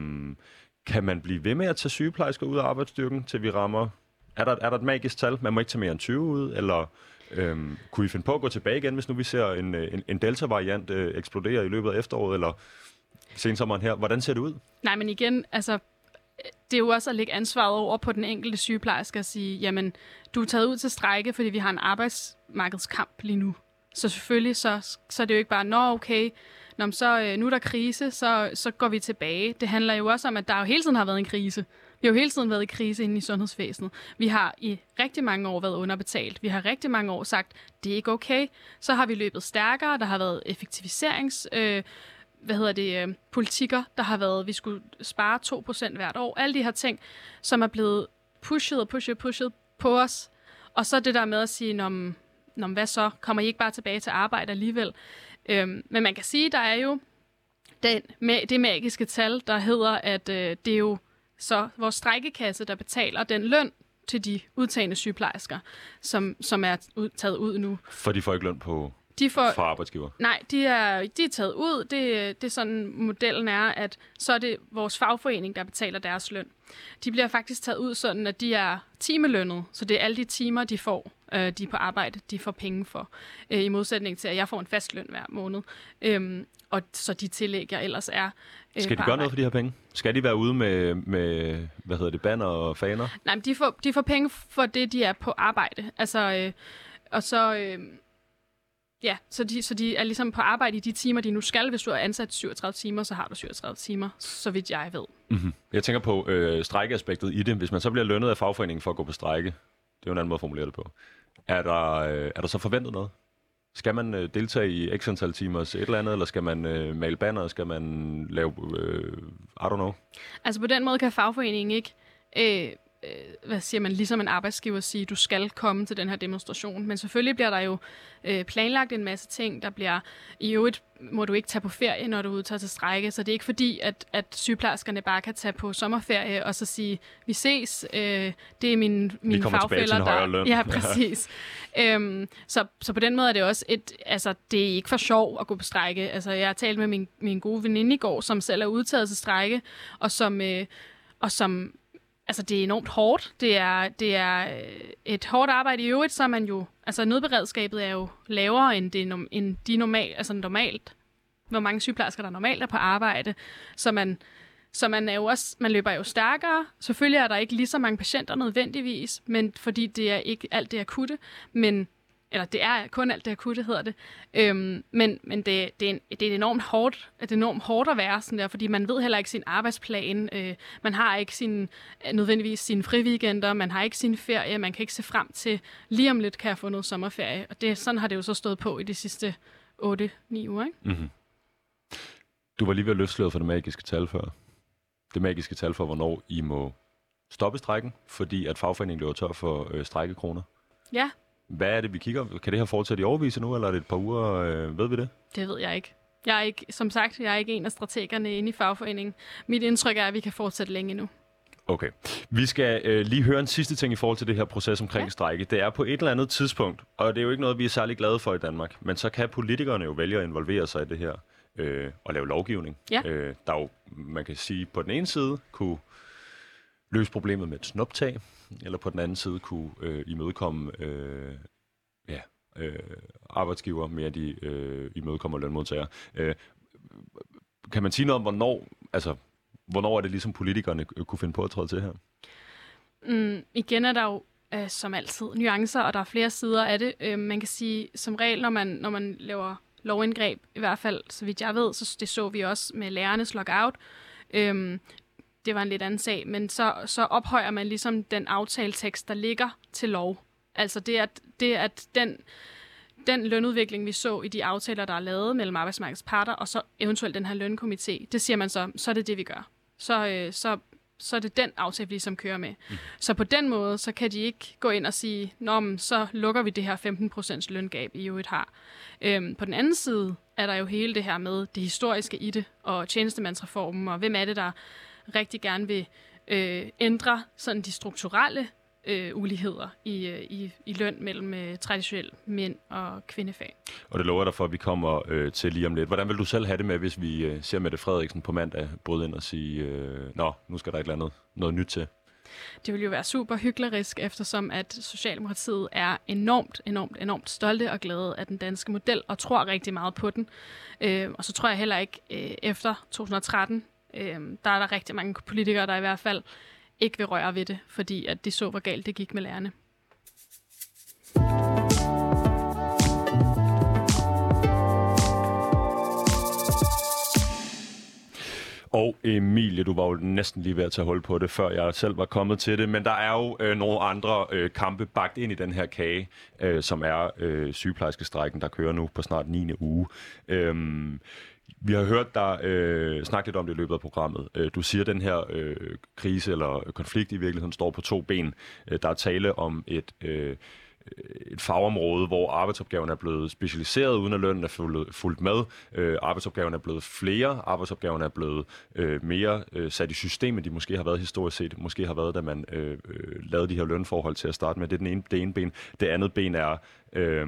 C: kan man blive ved med at tage sygeplejersker ud af arbejdsstyrken, til vi rammer er der, er der et magisk tal? Man må ikke tage mere end 20 ud, eller øhm, kunne I finde på at gå tilbage igen, hvis nu vi ser en, øh, en, en delta-variant øh, eksplodere i løbet af efteråret, eller sensommeren her? Hvordan ser det ud?
D: Nej, men igen, altså, det er jo også at lægge ansvaret over på den enkelte sygeplejerske og sige, jamen, du er taget ud til strække, fordi vi har en arbejdsmarkedskamp lige nu. Så selvfølgelig, så, så er det jo ikke bare, nå okay, Nå, så øh, nu er der krise, så, så går vi tilbage. Det handler jo også om, at der jo hele tiden har været en krise. Vi har jo hele tiden været i krise inde i sundhedsvæsenet. Vi har i rigtig mange år været underbetalt. Vi har rigtig mange år sagt, det er ikke okay. Så har vi løbet stærkere. Der har været effektiviserings... Øh, hvad hedder det, øh, politikker, der har været, vi skulle spare 2% hvert år. Alle de her ting, som er blevet pushet og pushet og pushet på os. Og så det der med at sige, Nom, Nom, hvad så? Kommer I ikke bare tilbage til arbejde alligevel? Øhm, men man kan sige, der er jo den, med, det magiske tal, der hedder, at øh, det er jo så vores strækkekasse, der betaler den løn til de udtagende sygeplejersker, som, som er taget ud nu.
C: For de får ikke løn på
D: de får,
C: fra arbejdsgiver?
D: Nej, de er, de er taget ud. Det, det er sådan, modellen er, at så er det vores fagforening, der betaler deres løn. De bliver faktisk taget ud sådan, at de er timelønnet, så det er alle de timer, de får, øh, de er på arbejde, de får penge for, øh, i modsætning til, at jeg får en fast løn hver måned. Øhm, og så de tillæg, jeg ellers er
C: øh, Skal de gøre noget for de her penge? Skal de være ude med, med hvad hedder det, banner og faner?
D: Nej, men de får, de får penge for det, de er på arbejde. Altså, øh, og så... Øh, Ja, så de, så de er ligesom på arbejde i de timer, de nu skal. Hvis du er ansat 37 timer, så har du 37 timer, så vidt jeg ved.
C: Mm-hmm. Jeg tænker på øh, strejkeaspektet i det. Hvis man så bliver lønnet af fagforeningen for at gå på strejke, det er jo en anden måde at formulere det på. Er der, øh, er der så forventet noget? Skal man øh, deltage i x antal timers et eller andet, eller skal man øh, male banner, skal man lave, øh, I don't know?
D: Altså på den måde kan fagforeningen ikke øh, øh, hvad siger man, ligesom en arbejdsgiver sige, du skal komme til den her demonstration. Men selvfølgelig bliver der jo øh, planlagt en masse ting. Der bliver i øvrigt må du ikke tage på ferie, når du udtager til strække. Så det er ikke fordi, at, at sygeplejerskerne bare kan tage på sommerferie og så sige, vi ses, øh, det er min, mine fagfælder,
C: der... Løn.
D: Ja, præcis. øhm, så, så på den måde er det også et... Altså, det er ikke for sjov at gå på strække. Altså, jeg har talt med min, min gode veninde i går, som selv er udtaget til strække, og som... Øh, og som altså det er enormt hårdt. Det er, det er øh, et hårdt arbejde i øvrigt, så er man jo, altså nødberedskabet er jo lavere end, det, end de normal, altså normalt, hvor mange sygeplejersker, der normalt er på arbejde. Så man, så man, er jo også, man løber jo stærkere. Selvfølgelig er der ikke lige så mange patienter nødvendigvis, men fordi det er ikke alt det akutte, men eller det er kun alt det akutte, hedder det. Øhm, men men det, det, er en, det er enormt hårdt, det er enormt hårdt at være sådan der, fordi man ved heller ikke sin arbejdsplan. Øh, man har ikke sin, nødvendigvis sine friweekender, man har ikke sin ferie, man kan ikke se frem til, lige om lidt kan jeg få noget sommerferie. Og det, sådan har det jo så stået på i de sidste 8-9 uger. Ikke? Mm-hmm.
C: Du var lige ved at løfte for det magiske tal før. Det magiske tal for, hvornår I må stoppe strækken, fordi at fagforeningen løber tør for øh, strækkekroner.
D: Ja,
C: hvad er det, vi kigger? Kan det her fortsætte i overvise nu, eller er det et par uger? Øh, ved vi det?
D: Det ved jeg ikke. Jeg er ikke, som sagt, jeg er ikke en af strategerne inde i fagforeningen. Mit indtryk er, at vi kan fortsætte længe nu.
C: Okay. Vi skal øh, lige høre en sidste ting i forhold til det her proces omkring ja. strække. Det er på et eller andet tidspunkt, og det er jo ikke noget, vi er særlig glade for i Danmark, men så kan politikerne jo vælge at involvere sig i det her øh, og lave lovgivning.
D: Ja.
C: Øh, der jo, man kan sige, på den ene side kunne løse problemet med et snuptag, eller på den anden side kunne øh, imødekomme øh, ja, øh, arbejdsgiver mere, end de øh, imødekommer lønmodtagere. Øh, kan man sige noget om, hvornår, altså, hvornår er det ligesom politikerne øh, kunne finde på at træde til her?
D: Mm, igen er der jo øh, som altid nuancer, og der er flere sider af det. Øh, man kan sige, som regel, når man, når man laver lovindgreb, i hvert fald, så vidt jeg ved, så det så vi også med lærernes lockout. Øh, det var en lidt anden sag, men så, så ophøjer man ligesom den aftaletekst, der ligger til lov. Altså det, at, det, at den, den lønudvikling, vi så i de aftaler, der er lavet mellem arbejdsmarkedets parter, og så eventuelt den her lønkomité, det siger man så, så er det det, vi gør. Så, øh, så så er det den aftale, vi ligesom kører med. Mm. Så på den måde, så kan de ikke gå ind og sige, Nå, men så lukker vi det her 15% løngab, I jo et har. Øhm, på den anden side er der jo hele det her med det historiske i det, og tjenestemandsreformen, og hvem er det, der rigtig gerne vil øh, ændre sådan de strukturelle øh, uligheder i, øh, i, i løn mellem øh, traditionelle mænd og kvindefag.
C: Og det lover dig for, at vi kommer øh, til lige om lidt. Hvordan vil du selv have det med, hvis vi øh, ser Mette Frederiksen på mandag bryde ind og sige, øh, nå, nu skal der et eller andet noget nyt til?
D: Det vil jo være super hyklerisk, eftersom at Socialdemokratiet er enormt, enormt, enormt stolte og glade af den danske model, og tror rigtig meget på den. Øh, og så tror jeg heller ikke, øh, efter 2013, øh, der er der rigtig mange politikere, der i hvert fald ikke vil røre ved det, fordi at de så, hvor galt det gik med lærerne.
C: Og Emilie, du var jo næsten lige ved at tage hul på det, før jeg selv var kommet til det. Men der er jo øh, nogle andre øh, kampe bagt ind i den her kage, øh, som er øh, sygeplejerskestrækken, der kører nu på snart 9. uge. Øhm, vi har hørt dig øh, snakke lidt om det i løbet af programmet. Øh, du siger, at den her øh, krise eller konflikt i virkeligheden står på to ben. Øh, der er tale om et... Øh, et fagområde, hvor arbejdsopgaverne er blevet specialiseret, uden at lønnen er fulgt med. Øh, arbejdsopgaverne er blevet flere, arbejdsopgaverne er blevet øh, mere øh, sat i systemet, de måske har været historisk set, måske har været, da man øh, øh, lavede de her lønforhold til at starte med. Det er den ene, det ene ben. Det andet ben er... Øh,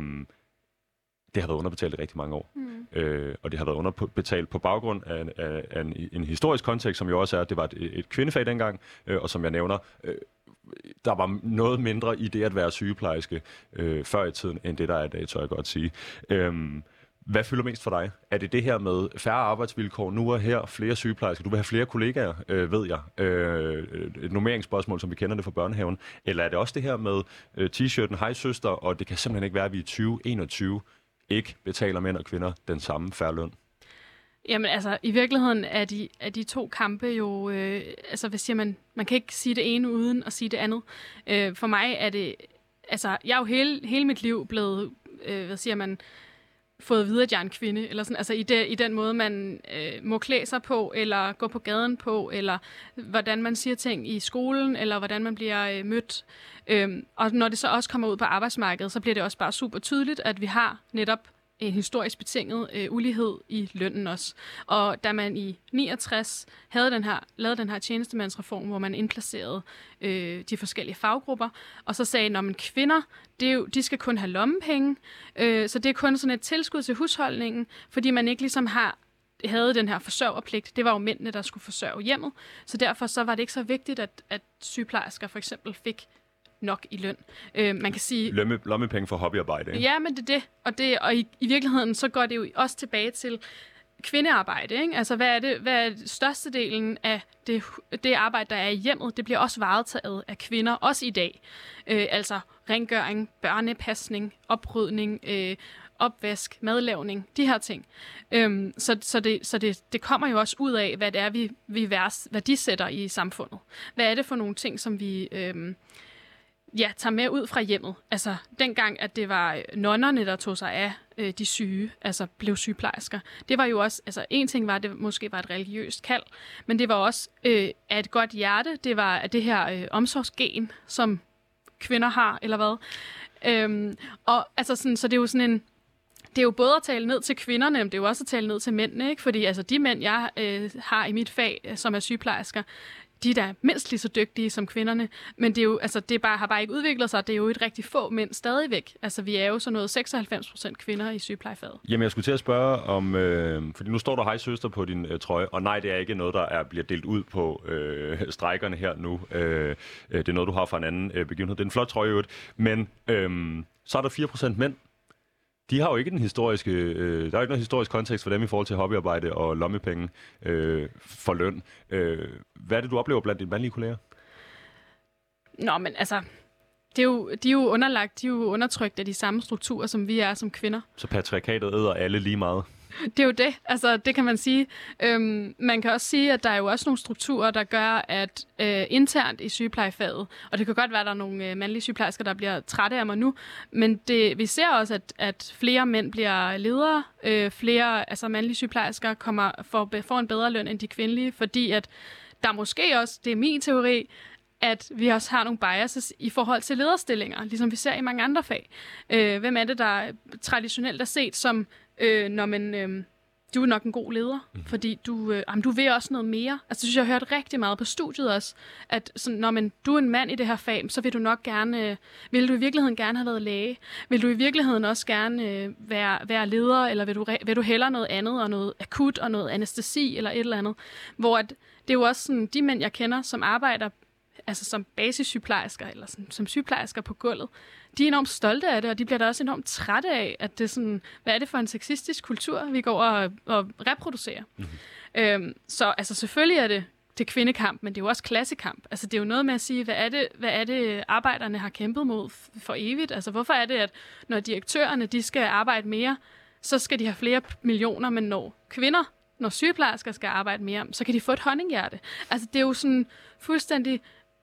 C: det har været underbetalt i rigtig mange år. Mm. Øh, og det har været underbetalt på baggrund af, af, af en, en historisk kontekst, som jo også er, at det var et, et kvindefag dengang, øh, og som jeg nævner, øh, der var noget mindre i det at være sygeplejerske øh, før i tiden, end det der er i dag, tør jeg godt sige. Øhm, hvad fylder mest for dig? Er det det her med færre arbejdsvilkår nu og her, flere sygeplejersker, du vil have flere kollegaer, øh, ved jeg, øh, et nummeringsspørgsmål, som vi kender det fra børnehaven, eller er det også det her med øh, t-shirten, hej søster, og det kan simpelthen ikke være, at vi i 2021 ikke betaler mænd og kvinder den samme færre løn?
D: Jamen altså, i virkeligheden er de, er de to kampe jo, øh, altså hvad siger man, man kan ikke sige det ene uden at sige det andet. Øh, for mig er det, altså jeg er jo hele, hele mit liv blevet, øh, hvad siger man, fået at vide, at jeg er en kvinde, eller sådan, altså i, det, i den måde, man øh, må klæde sig på, eller gå på gaden på, eller hvordan man siger ting i skolen, eller hvordan man bliver øh, mødt. Øhm, og når det så også kommer ud på arbejdsmarkedet, så bliver det også bare super tydeligt, at vi har netop en historisk betinget øh, ulighed i lønnen også. Og da man i 69 havde den her, lavede den her tjenestemandsreform, hvor man indplacerede øh, de forskellige faggrupper, og så sagde, at kvinder, det er jo, de skal kun have lommepenge, øh, så det er kun sådan et tilskud til husholdningen, fordi man ikke ligesom har havde den her forsørgerpligt. Det var jo mændene, der skulle forsørge hjemmet. Så derfor så var det ikke så vigtigt, at, at sygeplejersker for eksempel fik nok i løn. Øh, man kan sige...
C: Lomme, lommepenge for hobbyarbejde, ikke?
D: Ja, men det er det. Og, det, og i, i virkeligheden, så går det jo også tilbage til kvindearbejde. Ikke? Altså, hvad er, det, hvad er størstedelen af det, det arbejde, der er i hjemmet? Det bliver også varetaget af kvinder, også i dag. Øh, altså rengøring, børnepasning, oprydning, øh, opvask, madlavning, de her ting. Øhm, så så, det, så det, det kommer jo også ud af, hvad det er, vi, vi værdisætter i samfundet. Hvad er det for nogle ting, som vi... Øhm, ja, tager med ud fra hjemmet. Altså, dengang, at det var øh, nonnerne, der tog sig af øh, de syge, altså blev sygeplejersker. Det var jo også, altså en ting var, at det måske var et religiøst kald, men det var også øh, af et godt hjerte. Det var af det her øh, omsorgsgen, som kvinder har, eller hvad. Øhm, og altså sådan, så det er jo sådan en, det er jo både at tale ned til kvinderne, men det er jo også at tale ned til mændene, ikke? Fordi altså, de mænd, jeg øh, har i mit fag, øh, som er sygeplejersker, de er mindst lige så dygtige som kvinderne, men det, er jo, altså, det er bare, har bare ikke udviklet sig. Det er jo et rigtig få mænd stadigvæk. Altså, vi er jo sådan noget 96 procent kvinder i sygeplejefaget.
C: Jamen, jeg skulle til at spørge om, øh, fordi nu står der hej søster på din øh, trøje, og nej, det er ikke noget, der er, bliver delt ud på øh, (laughs) strækkerne her nu. Øh, øh, det er noget, du har fra en anden øh, begivenhed. Det er en flot trøje, men øh, så er der 4 procent mænd de har jo ikke den historiske, øh, der er ikke noget historisk kontekst for dem i forhold til hobbyarbejde og lommepenge øh, for løn. Øh, hvad er det, du oplever blandt dine mandlige kolleger?
D: Nå, men altså, det er jo, de er jo underlagt, de er jo undertrykt af de samme strukturer, som vi er som kvinder.
C: Så patriarkatet æder alle lige meget?
D: Det er jo det, altså det kan man sige. Øhm, man kan også sige, at der er jo også nogle strukturer, der gør, at øh, internt i sygeplejefaget, og det kan godt være, at der er nogle øh, mandlige sygeplejersker, der bliver trætte af mig nu, men det, vi ser også, at, at flere mænd bliver ledere, øh, flere altså mandlige sygeplejersker kommer for, får en bedre løn end de kvindelige, fordi at der måske også, det er min teori, at vi også har nogle biases i forhold til lederstillinger, ligesom vi ser i mange andre fag. Øh, hvem er det, der traditionelt er set som, øh, når man... Øh, du er nok en god leder, mm. fordi du, øh, jamen, du vil også noget mere. Altså, det synes jeg, har hørt rigtig meget på studiet også, at sådan, når man, du er en mand i det her fag, så vil du nok gerne, øh, vil du i virkeligheden gerne have været læge? Vil du i virkeligheden også gerne øh, være, være leder, eller vil du, vil du hellere noget andet, og noget akut, og noget anestesi, eller et eller andet? Hvor at, det er jo også sådan, de mænd, jeg kender, som arbejder altså som basissygeplejersker, eller som, som sygeplejersker på gulvet, de er enormt stolte af det, og de bliver da også enormt trætte af, at det er sådan, hvad er det for en sexistisk kultur, vi går og, og reproducerer. Mm-hmm. Øhm, så altså selvfølgelig er det det kvindekamp, men det er jo også klassekamp. Altså det er jo noget med at sige, hvad er det, hvad er det arbejderne har kæmpet mod for evigt? Altså hvorfor er det, at når direktørerne de skal arbejde mere, så skal de have flere millioner, men når kvinder, når sygeplejersker skal arbejde mere, så kan de få et honninghjerte. Altså det er jo sådan fuldstændig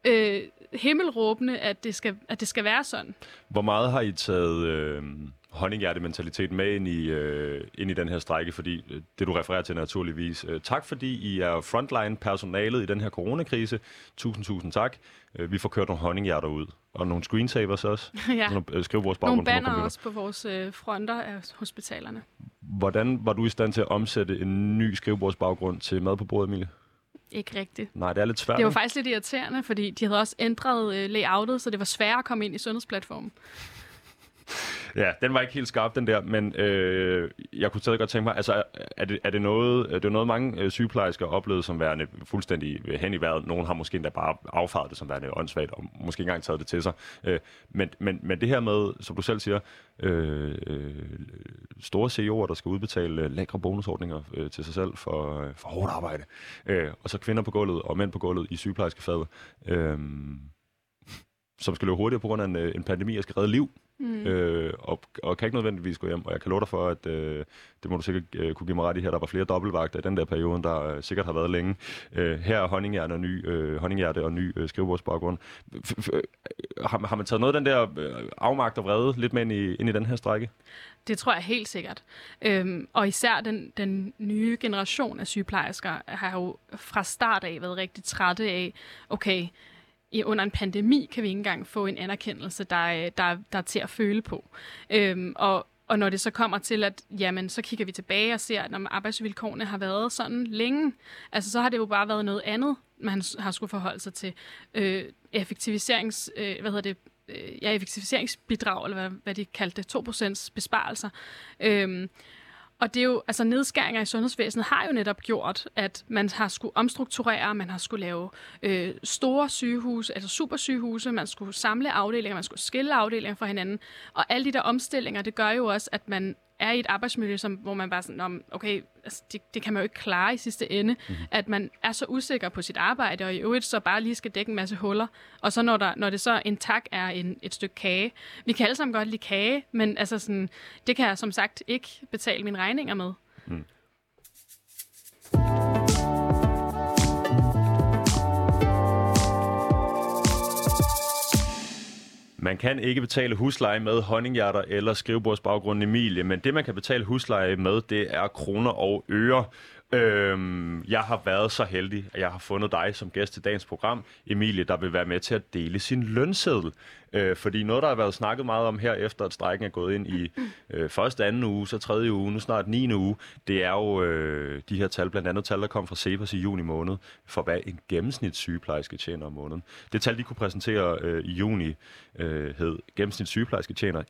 D: øh, himmelråbende, at det, skal, at det skal være sådan.
C: Hvor meget har I taget øh, honninghjerte-mentalitet med ind i, øh, ind i den her strække? Fordi øh, det, du refererer til naturligvis. Øh, tak, fordi I er frontline-personalet i den her coronakrise. Tusind, tusind tak. Øh, vi får kørt nogle honninghjerter ud. Og nogle screensavers også. (laughs)
D: ja. Nogle øh, skrivebordsbaggrund. Nogle banner også på vores øh, fronter af hospitalerne.
C: Hvordan var du i stand til at omsætte en ny skrivebordsbaggrund til mad på bordet, Emilie?
D: Ikke rigtigt.
C: Nej, det er lidt svært.
D: Det var faktisk lidt irriterende, fordi de havde også ændret øh, layoutet, så det var sværere at komme ind i sundhedsplatformen.
C: Ja, den var ikke helt skarp, den der, men øh, jeg kunne stadig godt tænke mig, altså er det, er det noget, øh, det er noget mange øh, sygeplejersker oplevede oplevet som værende fuldstændig øh, hen i vejret. Nogle har måske endda bare affaret det som værende åndssvagt, og måske ikke engang taget det til sig. Øh, men, men, men det her med, som du selv siger, øh, øh, store CEO'er, der skal udbetale øh, lækre bonusordninger øh, til sig selv for, øh, for hårdt arbejde, øh, og så kvinder på gulvet og mænd på gulvet i sygeplejerskefaget, øh, som skal løbe hurtigere på grund af en, øh, en pandemi og skal redde liv, mm. øh, og, og kan ikke nødvendigvis gå hjem. Og jeg kan love dig for, at øh, det må du sikkert øh, kunne give mig ret i her. Der var flere dobbeltvagter i den der periode, der øh, sikkert har været længe. Øh, her er honninghjerte og ny, øh, honninghjerte og ny øh, skrivebordsbaggrund. Har, har man taget noget af den der øh, afmagt og vrede lidt med ind i, ind i den her strække?
D: Det tror jeg helt sikkert. Øhm, og især den, den nye generation af sygeplejersker har jo fra start af været rigtig trætte af, okay, under en pandemi kan vi ikke engang få en anerkendelse, der, øh, der, der er til at føle på. Øhm, og, og når det så kommer til, at jamen, så kigger vi tilbage og ser, at når arbejdsvilkårene har været sådan længe, altså så har det jo bare været noget andet, man har skulle forholde sig til. Øh, effektiviserings, øh, hvad hedder det, øh, ja, effektiviseringsbidrag, eller hvad, hvad de kaldte det, 2% besparelser. Øh, og det er jo, altså nedskæringer i sundhedsvæsenet har jo netop gjort, at man har skulle omstrukturere, man har skulle lave øh, store sygehuse, altså supersygehuse, man skulle samle afdelinger, man skulle skille afdelinger fra hinanden. Og alle de der omstillinger, det gør jo også, at man er i et arbejdsmiljø, som, hvor man bare sådan, okay, altså, det, det kan man jo ikke klare i sidste ende, mm-hmm. at man er så usikker på sit arbejde, og i øvrigt så bare lige skal dække en masse huller, og så når, der, når det så en tak er en, et stykke kage. Vi kan alle sammen godt lide kage, men altså sådan, det kan jeg som sagt ikke betale mine regninger med. Mm.
C: Man kan ikke betale husleje med honninghjerter eller skrivebordsbaggrund Emilie, men det man kan betale husleje med, det er kroner og øre. Øhm, jeg har været så heldig, at jeg har fundet dig som gæst til dagens program, Emilie, der vil være med til at dele sin lønseddel. Øh, fordi noget, der har været snakket meget om her, efter at strækken er gået ind i øh, første, anden uge, så tredje uge, nu snart 9. uge, det er jo øh, de her tal, blandt andet tal, der kom fra Cepos i juni måned, for hvad en gennemsnitssygeplejerske tjener om måneden. Det tal, de kunne præsentere øh, i juni, øh, hed gennemsnitssygeplejerske tjener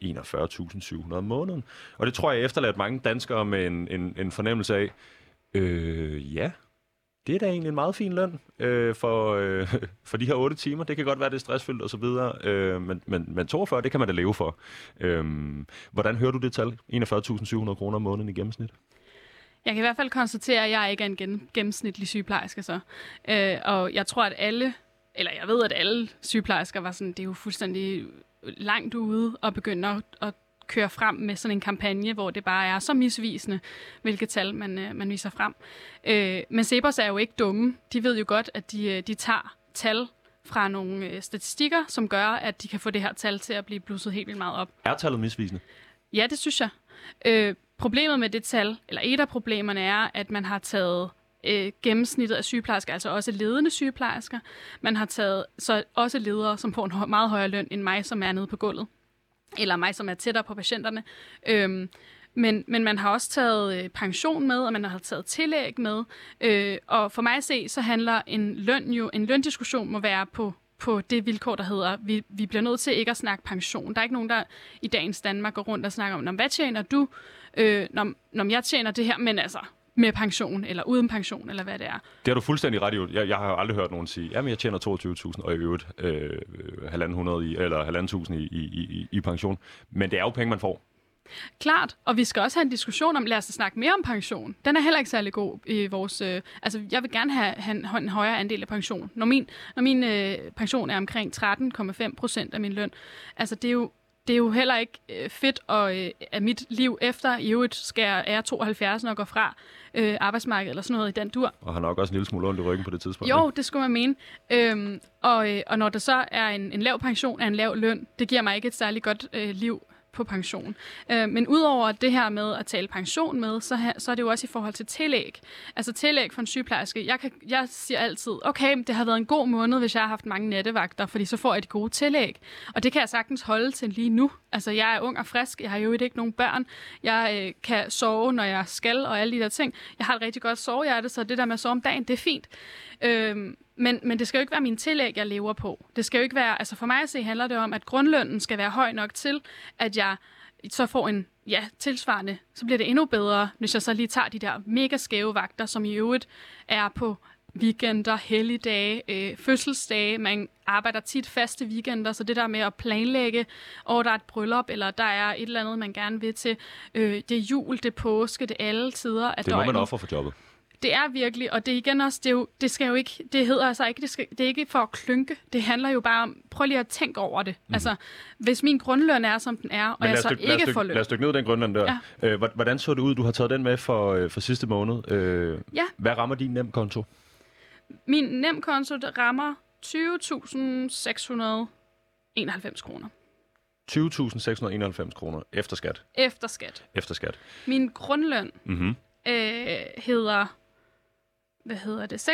C: 41.700 om måneden. Og det tror jeg efterladt mange danskere med en, en, en fornemmelse af, Øh, ja, det er da egentlig en meget fin løn øh, for, øh, (laughs) for de her otte timer. Det kan godt være, det er stressfyldt og så videre, øh, men, men, men 42, det kan man da leve for. Øh, hvordan hører du det tal? 41.700 kroner om måneden i gennemsnit?
D: Jeg kan i hvert fald konstatere, at jeg ikke er en gen- gennemsnitlig sygeplejerske så. Øh, og jeg tror, at alle, eller jeg ved, at alle sygeplejersker var sådan, det er jo fuldstændig langt ude at begynde at, at køre frem med sådan en kampagne, hvor det bare er så misvisende, hvilke tal man, øh, man viser frem. Øh, men Cepos er jo ikke dumme. De ved jo godt, at de, øh, de tager tal fra nogle øh, statistikker, som gør, at de kan få det her tal til at blive blusset helt vildt meget op.
C: Er tallet misvisende?
D: Ja, det synes jeg. Øh, problemet med det tal, eller et af problemerne er, at man har taget øh, gennemsnittet af sygeplejersker, altså også ledende sygeplejersker. Man har taget så også ledere, som får en hø- meget højere løn end mig, som er nede på gulvet. Eller mig, som er tættere på patienterne. Øhm, men, men man har også taget øh, pension med, og man har taget tillæg med. Øh, og for mig at se, så handler en løn jo, en løndiskussion må være på på det vilkår, der hedder, vi, vi bliver nødt til ikke at snakke pension. Der er ikke nogen, der i dagens Danmark går rundt og snakker om, hvad tjener du, øh, når, når jeg tjener det her, men altså med pension, eller uden pension, eller hvad det er.
C: Det har du fuldstændig ret i. Jeg, jeg har aldrig hørt nogen sige, jamen jeg tjener 22.000 og i øvrigt øh, halvanden hundrede i, eller halvanden tusind i, i, i, i pension. Men det er jo penge, man får.
D: Klart, og vi skal også have en diskussion om, lad os snakke mere om pension. Den er heller ikke særlig god i vores... Øh, altså, jeg vil gerne have, have en, en højere andel af pension. Når min, når min øh, pension er omkring 13,5 procent af min løn, altså det er jo, det er jo heller ikke øh, fedt, og, øh, at mit liv efter i øvrigt skal jeg er 72 og gå fra øh, arbejdsmarkedet eller sådan noget i den dur.
C: Og har nok også en lille smule ondt i ryggen på det tidspunkt.
D: Jo,
C: ikke?
D: det skulle man mene. Øhm, og, øh, og når der så er en, en lav pension af en lav løn, det giver mig ikke et særligt godt øh, liv på pension. Øh, men udover det her med at tale pension med, så, ha, så er det jo også i forhold til tillæg. Altså tillæg for en sygeplejerske. Jeg, kan, jeg siger altid, okay, det har været en god måned, hvis jeg har haft mange nattevagter, fordi så får jeg et gode tillæg. Og det kan jeg sagtens holde til lige nu. Altså jeg er ung og frisk, jeg har jo ikke nogen børn, jeg øh, kan sove, når jeg skal, og alle de der ting. Jeg har et rigtig godt sovehjerte, så det der med at sove om dagen, det er fint. Øh, men, men det skal jo ikke være min tillæg, jeg lever på. Det skal jo ikke være, altså for mig at se handler det om, at grundlønnen skal være høj nok til, at jeg så får en, ja, tilsvarende, så bliver det endnu bedre, hvis jeg så lige tager de der mega skæve vagter, som i øvrigt er på weekender, helligdage, øh, fødselsdage. Man arbejder tit faste weekender, så det der med at planlægge, og der er et bryllup, eller der er et eller andet, man gerne vil til. Øh, det er jul, det er påske, det er alle tider af
C: Det må man ofre for jobbet.
D: Det er virkelig, og det er igen også, det, er jo, det skal jo ikke, det hedder altså ikke, det, skal, det er ikke for at klynke. Det handler jo bare om, prøv lige at tænke over det. Mm. Altså, hvis min grundløn er, som den er, og jeg
C: lad os
D: så
C: os
D: ikke får løn.
C: Lad os dykke ned den grundløn der. Ja. Øh, hvor- hvordan så det ud? Du har taget den med for, øh, for sidste måned. Øh,
D: Ja.
C: Hvad rammer din nemkonto?
D: Min nemkonto rammer 20.691 kroner
C: 20.691 kroner efter skat.
D: efter skat.
C: Efter skat.
D: Min grundløn
C: Mm-hmm.
D: øh, hedder, hvad hedder det,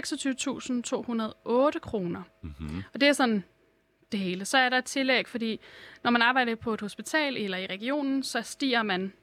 D: 26.208 kroner.
C: Mm-hmm.
D: Og det er sådan det hele. Så er der et tillæg, fordi når man arbejder på et hospital eller i regionen, så stiger man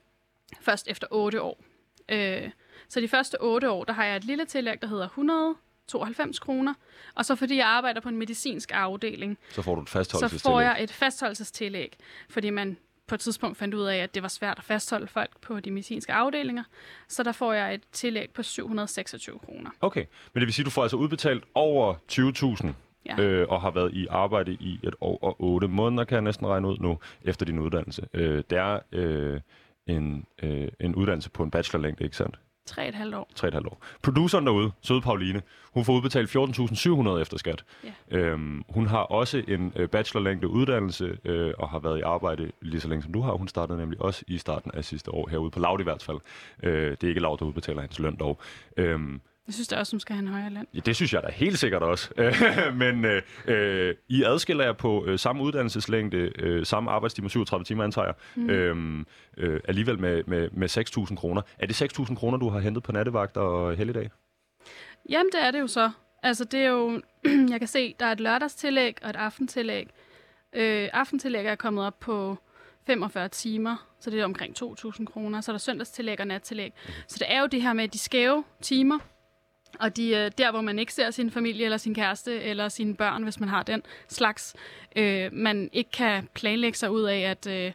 D: først efter 8 år. Øh, så de første 8 år, der har jeg et lille tillæg, der hedder 192 kroner. Og så fordi jeg arbejder på en medicinsk afdeling,
C: Så får du et
D: så
C: fastholdelsestillæg.
D: får jeg et fastholdelsestillæg, fordi man på et tidspunkt fandt ud af, at det var svært at fastholde folk på de medicinske afdelinger. Så der får jeg et tillæg på 726 kroner.
C: Okay, men det vil sige, at du får altså udbetalt over 20.000
D: Ja.
C: øh, og har været i arbejde i et år og otte måneder, kan jeg næsten regne ud nu, efter din uddannelse. Øh, det er øh, en, øh, en uddannelse på en bachelorlængde, ikke sandt?
D: Tre et halvt år.
C: 3,5 år. Produceren derude, søde Pauline, hun får udbetalt 14.700 efter skat.
D: Ja.
C: Øhm, hun har også en øh, bachelorlængde uddannelse øh, og har været i arbejde lige så længe som du har. Hun startede nemlig også i starten af sidste år herude på Laud i hvert fald. Øh, det er ikke Laud, der udbetaler hans løn dog. Øhm,
D: Jeg synes da også, hun skal have en højere løn.
C: Ja, det synes jeg da helt sikkert også. (laughs) Men øh, øh, I adskiller jer på øh, samme uddannelseslængde, øh, samme arbejdstimer, 37 timer antager jeg, mm. øh, øh, alligevel med, med, med 6.000 kroner. Er det 6.000 kroner, du har hentet på nattevagt og helligdag?
D: Jamen, det er det jo så. Altså, det er jo... (clears throat) jeg kan se, der er et lørdagstillæg og et aftentillæg. Øh, aftentillæg er kommet op på 45 timer, så det er omkring 2.000 kroner. Så er der søndagstillæg og nattillæg. Så det er jo det her med de skæve timer, og de, øh, der, hvor man ikke ser sin familie, eller sin kæreste, eller sine børn, hvis man har den slags, øh, man ikke kan planlægge sig ud af, at, øh,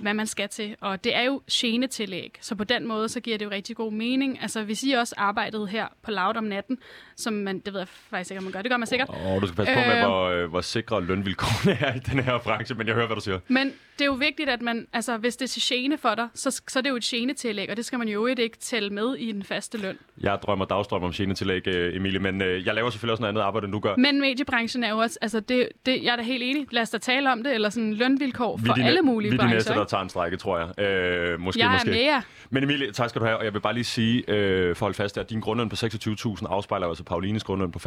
D: hvad man skal til. Og det er jo genetillæg, så på den måde, så giver det jo rigtig god mening. Altså, hvis I også arbejdede her på Loud om natten, som man, det ved jeg faktisk ikke, om man gør, det gør man sikkert.
C: Og du skal passe på med,
D: Øh.
C: hvor, øh, hvor sikre lønvilkårene er i den her branche, men jeg hører, hvad du siger.
D: Men det er jo vigtigt, at man, altså, hvis det er til gene for dig, så, så er det jo et genetillæg, og det skal man jo ikke tælle med i den faste løn.
C: Jeg drømmer dagstrøm om genetillæg, øh, Emilie, men øh, jeg laver selvfølgelig også noget andet arbejde, end du gør.
D: Men mediebranchen er jo også, altså det, det, jeg er da helt enig, lad os da tale om det, eller sådan lønvilkår for
C: de,
D: alle mulige
C: Vi er de
D: brancher.
C: næste, der tager en strække, tror jeg. Øh, måske,
D: jeg
C: måske.
D: er med jer.
C: Men Emilie, tak skal du have, og jeg vil bare lige sige, øh, for at holde fast, at din grundløn på 26.000 afspejler altså Paulines grundløn på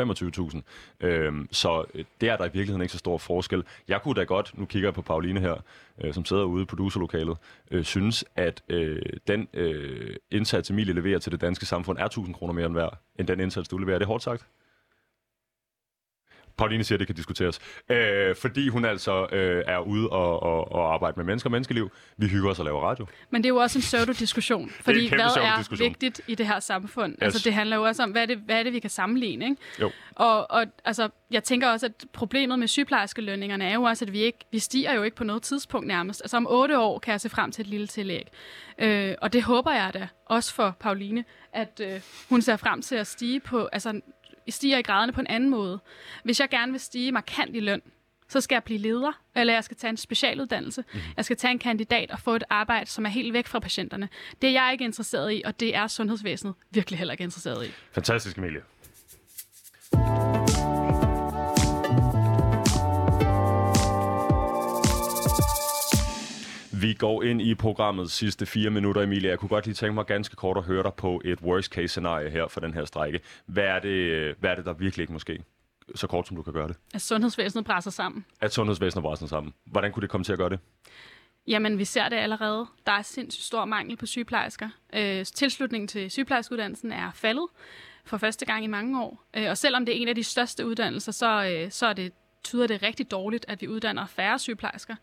C: 25.000. Øh, så øh, det er der i virkeligheden ikke så stor forskel. Jeg kunne da godt, nu kigger jeg på Pauline her, øh, som sidder ude i producerlokalet, øh, synes, at øh, den øh, indsats, Emilie leverer til det danske samfund, er 1.000 kroner mere end værd, end den indsats, du leverer. Er det hårdt sagt? Pauline siger, at det kan diskuteres. Øh, fordi hun altså øh, er ude og, og, og arbejde med mennesker og menneskeliv. Vi hygger os og laver radio.
D: Men det er jo også en pseudo-diskussion, fordi
C: kæmpe
D: hvad er vigtigt i det her samfund?
C: Yes.
D: Altså, det handler jo også om, hvad er det, hvad er det vi kan sammenligne, ikke?
C: Jo.
D: Og, og altså, jeg tænker også, at problemet med sygeplejerskelønningerne er jo også, at vi ikke vi stiger jo ikke på noget tidspunkt nærmest. Altså om otte år kan jeg se frem til et lille tillæg. Øh, og det håber jeg da, også for Pauline, at øh, hun ser frem til at stige på, altså stiger i graderne på en anden måde. Hvis jeg gerne vil stige markant i løn, så skal jeg blive leder, eller jeg skal tage en specialuddannelse. Mm. Jeg skal tage en kandidat og få et arbejde, som er helt væk fra patienterne. Det er jeg ikke interesseret i, og det er sundhedsvæsenet virkelig heller ikke interesseret i.
C: Fantastisk, Emilie. Vi går ind i programmets sidste fire minutter, Emilie. Jeg kunne godt lige tænke mig ganske kort at høre dig på et worst case scenarie her for den her strække. Hvad er det, hvad er det der virkelig ikke måske? Så kort som du kan gøre det.
D: At sundhedsvæsenet brænder sammen.
C: At sundhedsvæsenet brænder sammen. Hvordan kunne det komme til at gøre det?
D: Jamen, vi ser det allerede. Der er sindssygt stor mangel på sygeplejersker. Øh, tilslutningen til sygeplejerskeuddannelsen er faldet for første gang i mange år. Øh, og selvom det er en af de største uddannelser, så, øh, så er det, tyder det rigtig dårligt, at vi uddanner færre sygeplejersker.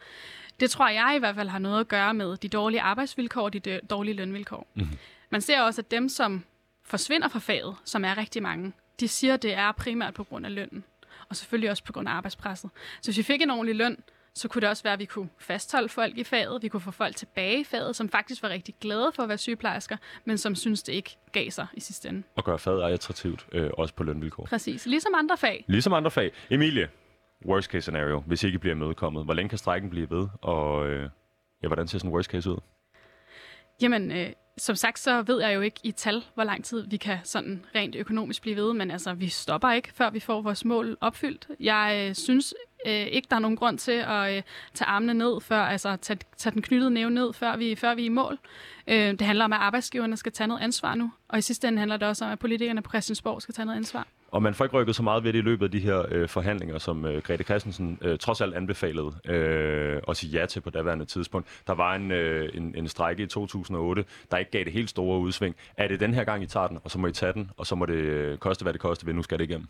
D: Det tror jeg i hvert fald har noget at gøre med de dårlige arbejdsvilkår og de dårlige lønvilkår. Mm-hmm. Man ser også, at dem, som forsvinder fra faget, som er rigtig mange, de siger, at det er primært på grund af lønnen. Og selvfølgelig også på grund af arbejdspresset. Så hvis vi fik en ordentlig løn, så kunne det også være, at vi kunne fastholde folk i faget. Vi kunne få folk tilbage i faget, som faktisk var rigtig glade for at være sygeplejersker, men som synes, det ikke gav sig i sidste ende.
C: Og gøre faget attraktivt, øh, også på lønvilkår.
D: Præcis. Ligesom andre fag.
C: Ligesom andre fag. Emilie, worst case scenario, hvis ikke bliver imødekommet. Hvor længe kan strækken blive ved? Og øh, ja, hvordan ser sådan en worst case ud?
D: Jamen, øh, som sagt, så ved jeg jo ikke i tal, hvor lang tid vi kan sådan rent økonomisk blive ved, men altså, vi stopper ikke, før vi får vores mål opfyldt. Jeg øh, synes øh, ikke, der er nogen grund til at øh, tage armene ned, før, altså tage, tage den knyttede næve ned, før vi, før vi er i mål. Øh, det handler om, at arbejdsgiverne skal tage noget ansvar nu, og i sidste ende handler det også om, at politikerne på Christiansborg skal tage noget ansvar.
C: Og man får ikke rykket så meget ved det i løbet af de her øh, forhandlinger, som øh, Grete Christensen øh, trods alt anbefalede øh, at sige ja til på daværende tidspunkt. Der var en, øh, en, en strække i 2008, der ikke gav det helt store udsving. Er det den her gang, I tager den, og så må I tage den, og så må det øh, koste, hvad det koste, ved nu skal det igennem?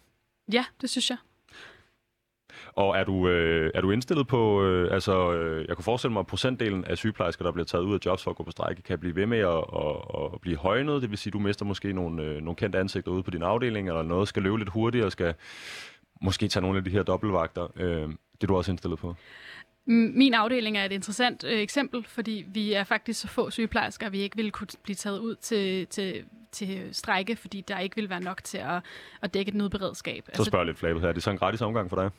D: Ja, det synes jeg.
C: Og er du, øh, er du indstillet på, øh, altså øh, jeg kunne forestille mig, at procentdelen af sygeplejersker, der bliver taget ud af jobs for at gå på strække, kan blive ved med at, at, at blive højnet. Det vil sige, at du mister måske nogle, øh, nogle kendte ansigter ude på din afdeling, eller noget skal løbe lidt hurtigere, skal måske tage nogle af de her dobbeltvagter. Øh, det er du også indstillet på?
D: Min afdeling er et interessant øh, eksempel, fordi vi er faktisk så få sygeplejersker, at vi ikke ville kunne blive taget ud til, til, til strække, fordi der ikke ville være nok til at, at dække et nødberedskab.
C: Så spørger jeg lidt flabet her. Er det så en gratis omgang for dig?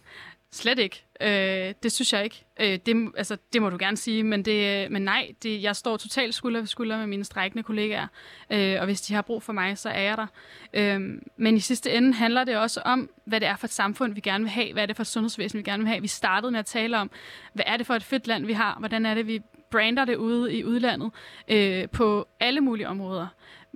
D: Slet ikke. Øh, det synes jeg ikke. Øh, det, altså, det må du gerne sige, men, det, øh, men nej, det, jeg står totalt skulder ved skulder med mine strækkende kollegaer, øh, og hvis de har brug for mig, så er jeg der. Øh, men i sidste ende handler det også om, hvad det er for et samfund, vi gerne vil have, hvad er det for et sundhedsvæsen, vi gerne vil have. Vi startede med at tale om, hvad er det for et fedt land, vi har, hvordan er det, vi brander det ude i udlandet øh, på alle mulige områder.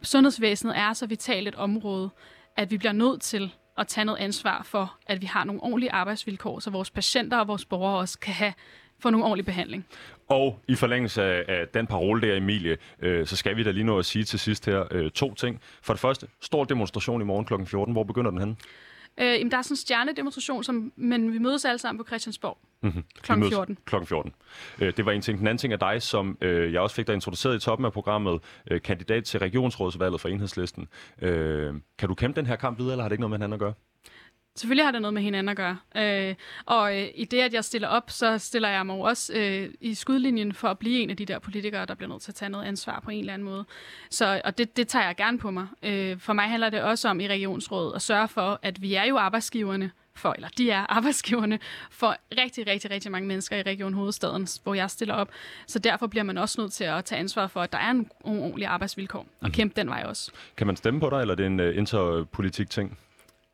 D: Sundhedsvæsenet er så vitalt et område, at vi bliver nødt til at tage noget ansvar for, at vi har nogle ordentlige arbejdsvilkår, så vores patienter og vores borgere også kan have, få nogle ordentlig behandling.
C: Og i forlængelse af, af den parole der, Emilie, øh, så skal vi da lige nå at sige til sidst her øh, to ting. For det første, stor demonstration i morgen kl. 14. Hvor begynder den henne?
D: Øh, jamen, der er sådan en stjernedemonstration, som, men vi mødes alle sammen på Christiansborg
C: Mm-hmm.
D: kl. 14.
C: Klokken 14. Øh, det var en ting. Den anden ting er dig, som øh, jeg også fik dig introduceret i toppen af programmet, øh, kandidat til regionsrådsvalget for Enhedslisten. Øh, kan du kæmpe den her kamp videre, eller har det ikke noget med hinanden at gøre?
D: Selvfølgelig har det noget med hinanden at gøre. Øh, og øh, i det, at jeg stiller op, så stiller jeg mig jo også øh, i skudlinjen for at blive en af de der politikere, der bliver nødt til at tage noget ansvar på en eller anden måde. Så, og det, det tager jeg gerne på mig. Øh, for mig handler det også om i regionsrådet at sørge for, at vi er jo arbejdsgiverne for, eller de er arbejdsgiverne for rigtig, rigtig, rigtig mange mennesker i Region Hovedstaden, hvor jeg stiller op. Så derfor bliver man også nødt til at tage ansvar for, at der er en ordentlig arbejdsvilkår, og
C: Mhm.
D: kæmpe den vej også.
C: Kan man stemme på dig, eller er det en uh, interpolitik ting?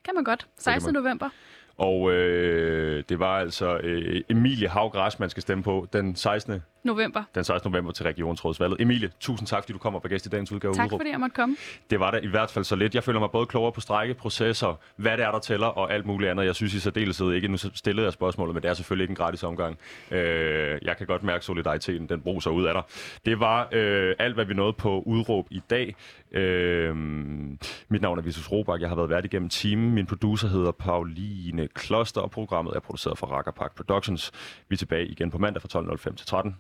D: Kan man godt. 16. november.
C: Og øh, det var altså øh, Emilie Havgræs, man skal stemme på den 16.
D: November.
C: den 16. november til regionsrådsvalget. Emilie, tusind tak, fordi du kom og var gæst i dagens udgave
D: Tak
C: Udråb.
D: fordi jeg måtte komme.
C: Det var da i hvert fald så lidt. Jeg føler mig både klogere på strækkeprocesser, hvad det er, der tæller, og alt muligt andet. Jeg synes i særdeleshed ikke, nu stillede jeg spørgsmålet, men det er selvfølgelig ikke en gratis omgang. Øh, jeg kan godt mærke solidariteten, den bruger sig ud af dig. Det var øh, alt, hvad vi nåede på Udråb i dag. Øh, mit navn er Visus Robak. Jeg har været vært igennem timen. Min producer hedder Pauline Kloster, og programmet er produceret for Rakkerpark Productions. Vi er tilbage igen på mandag fra 12.05 til 13.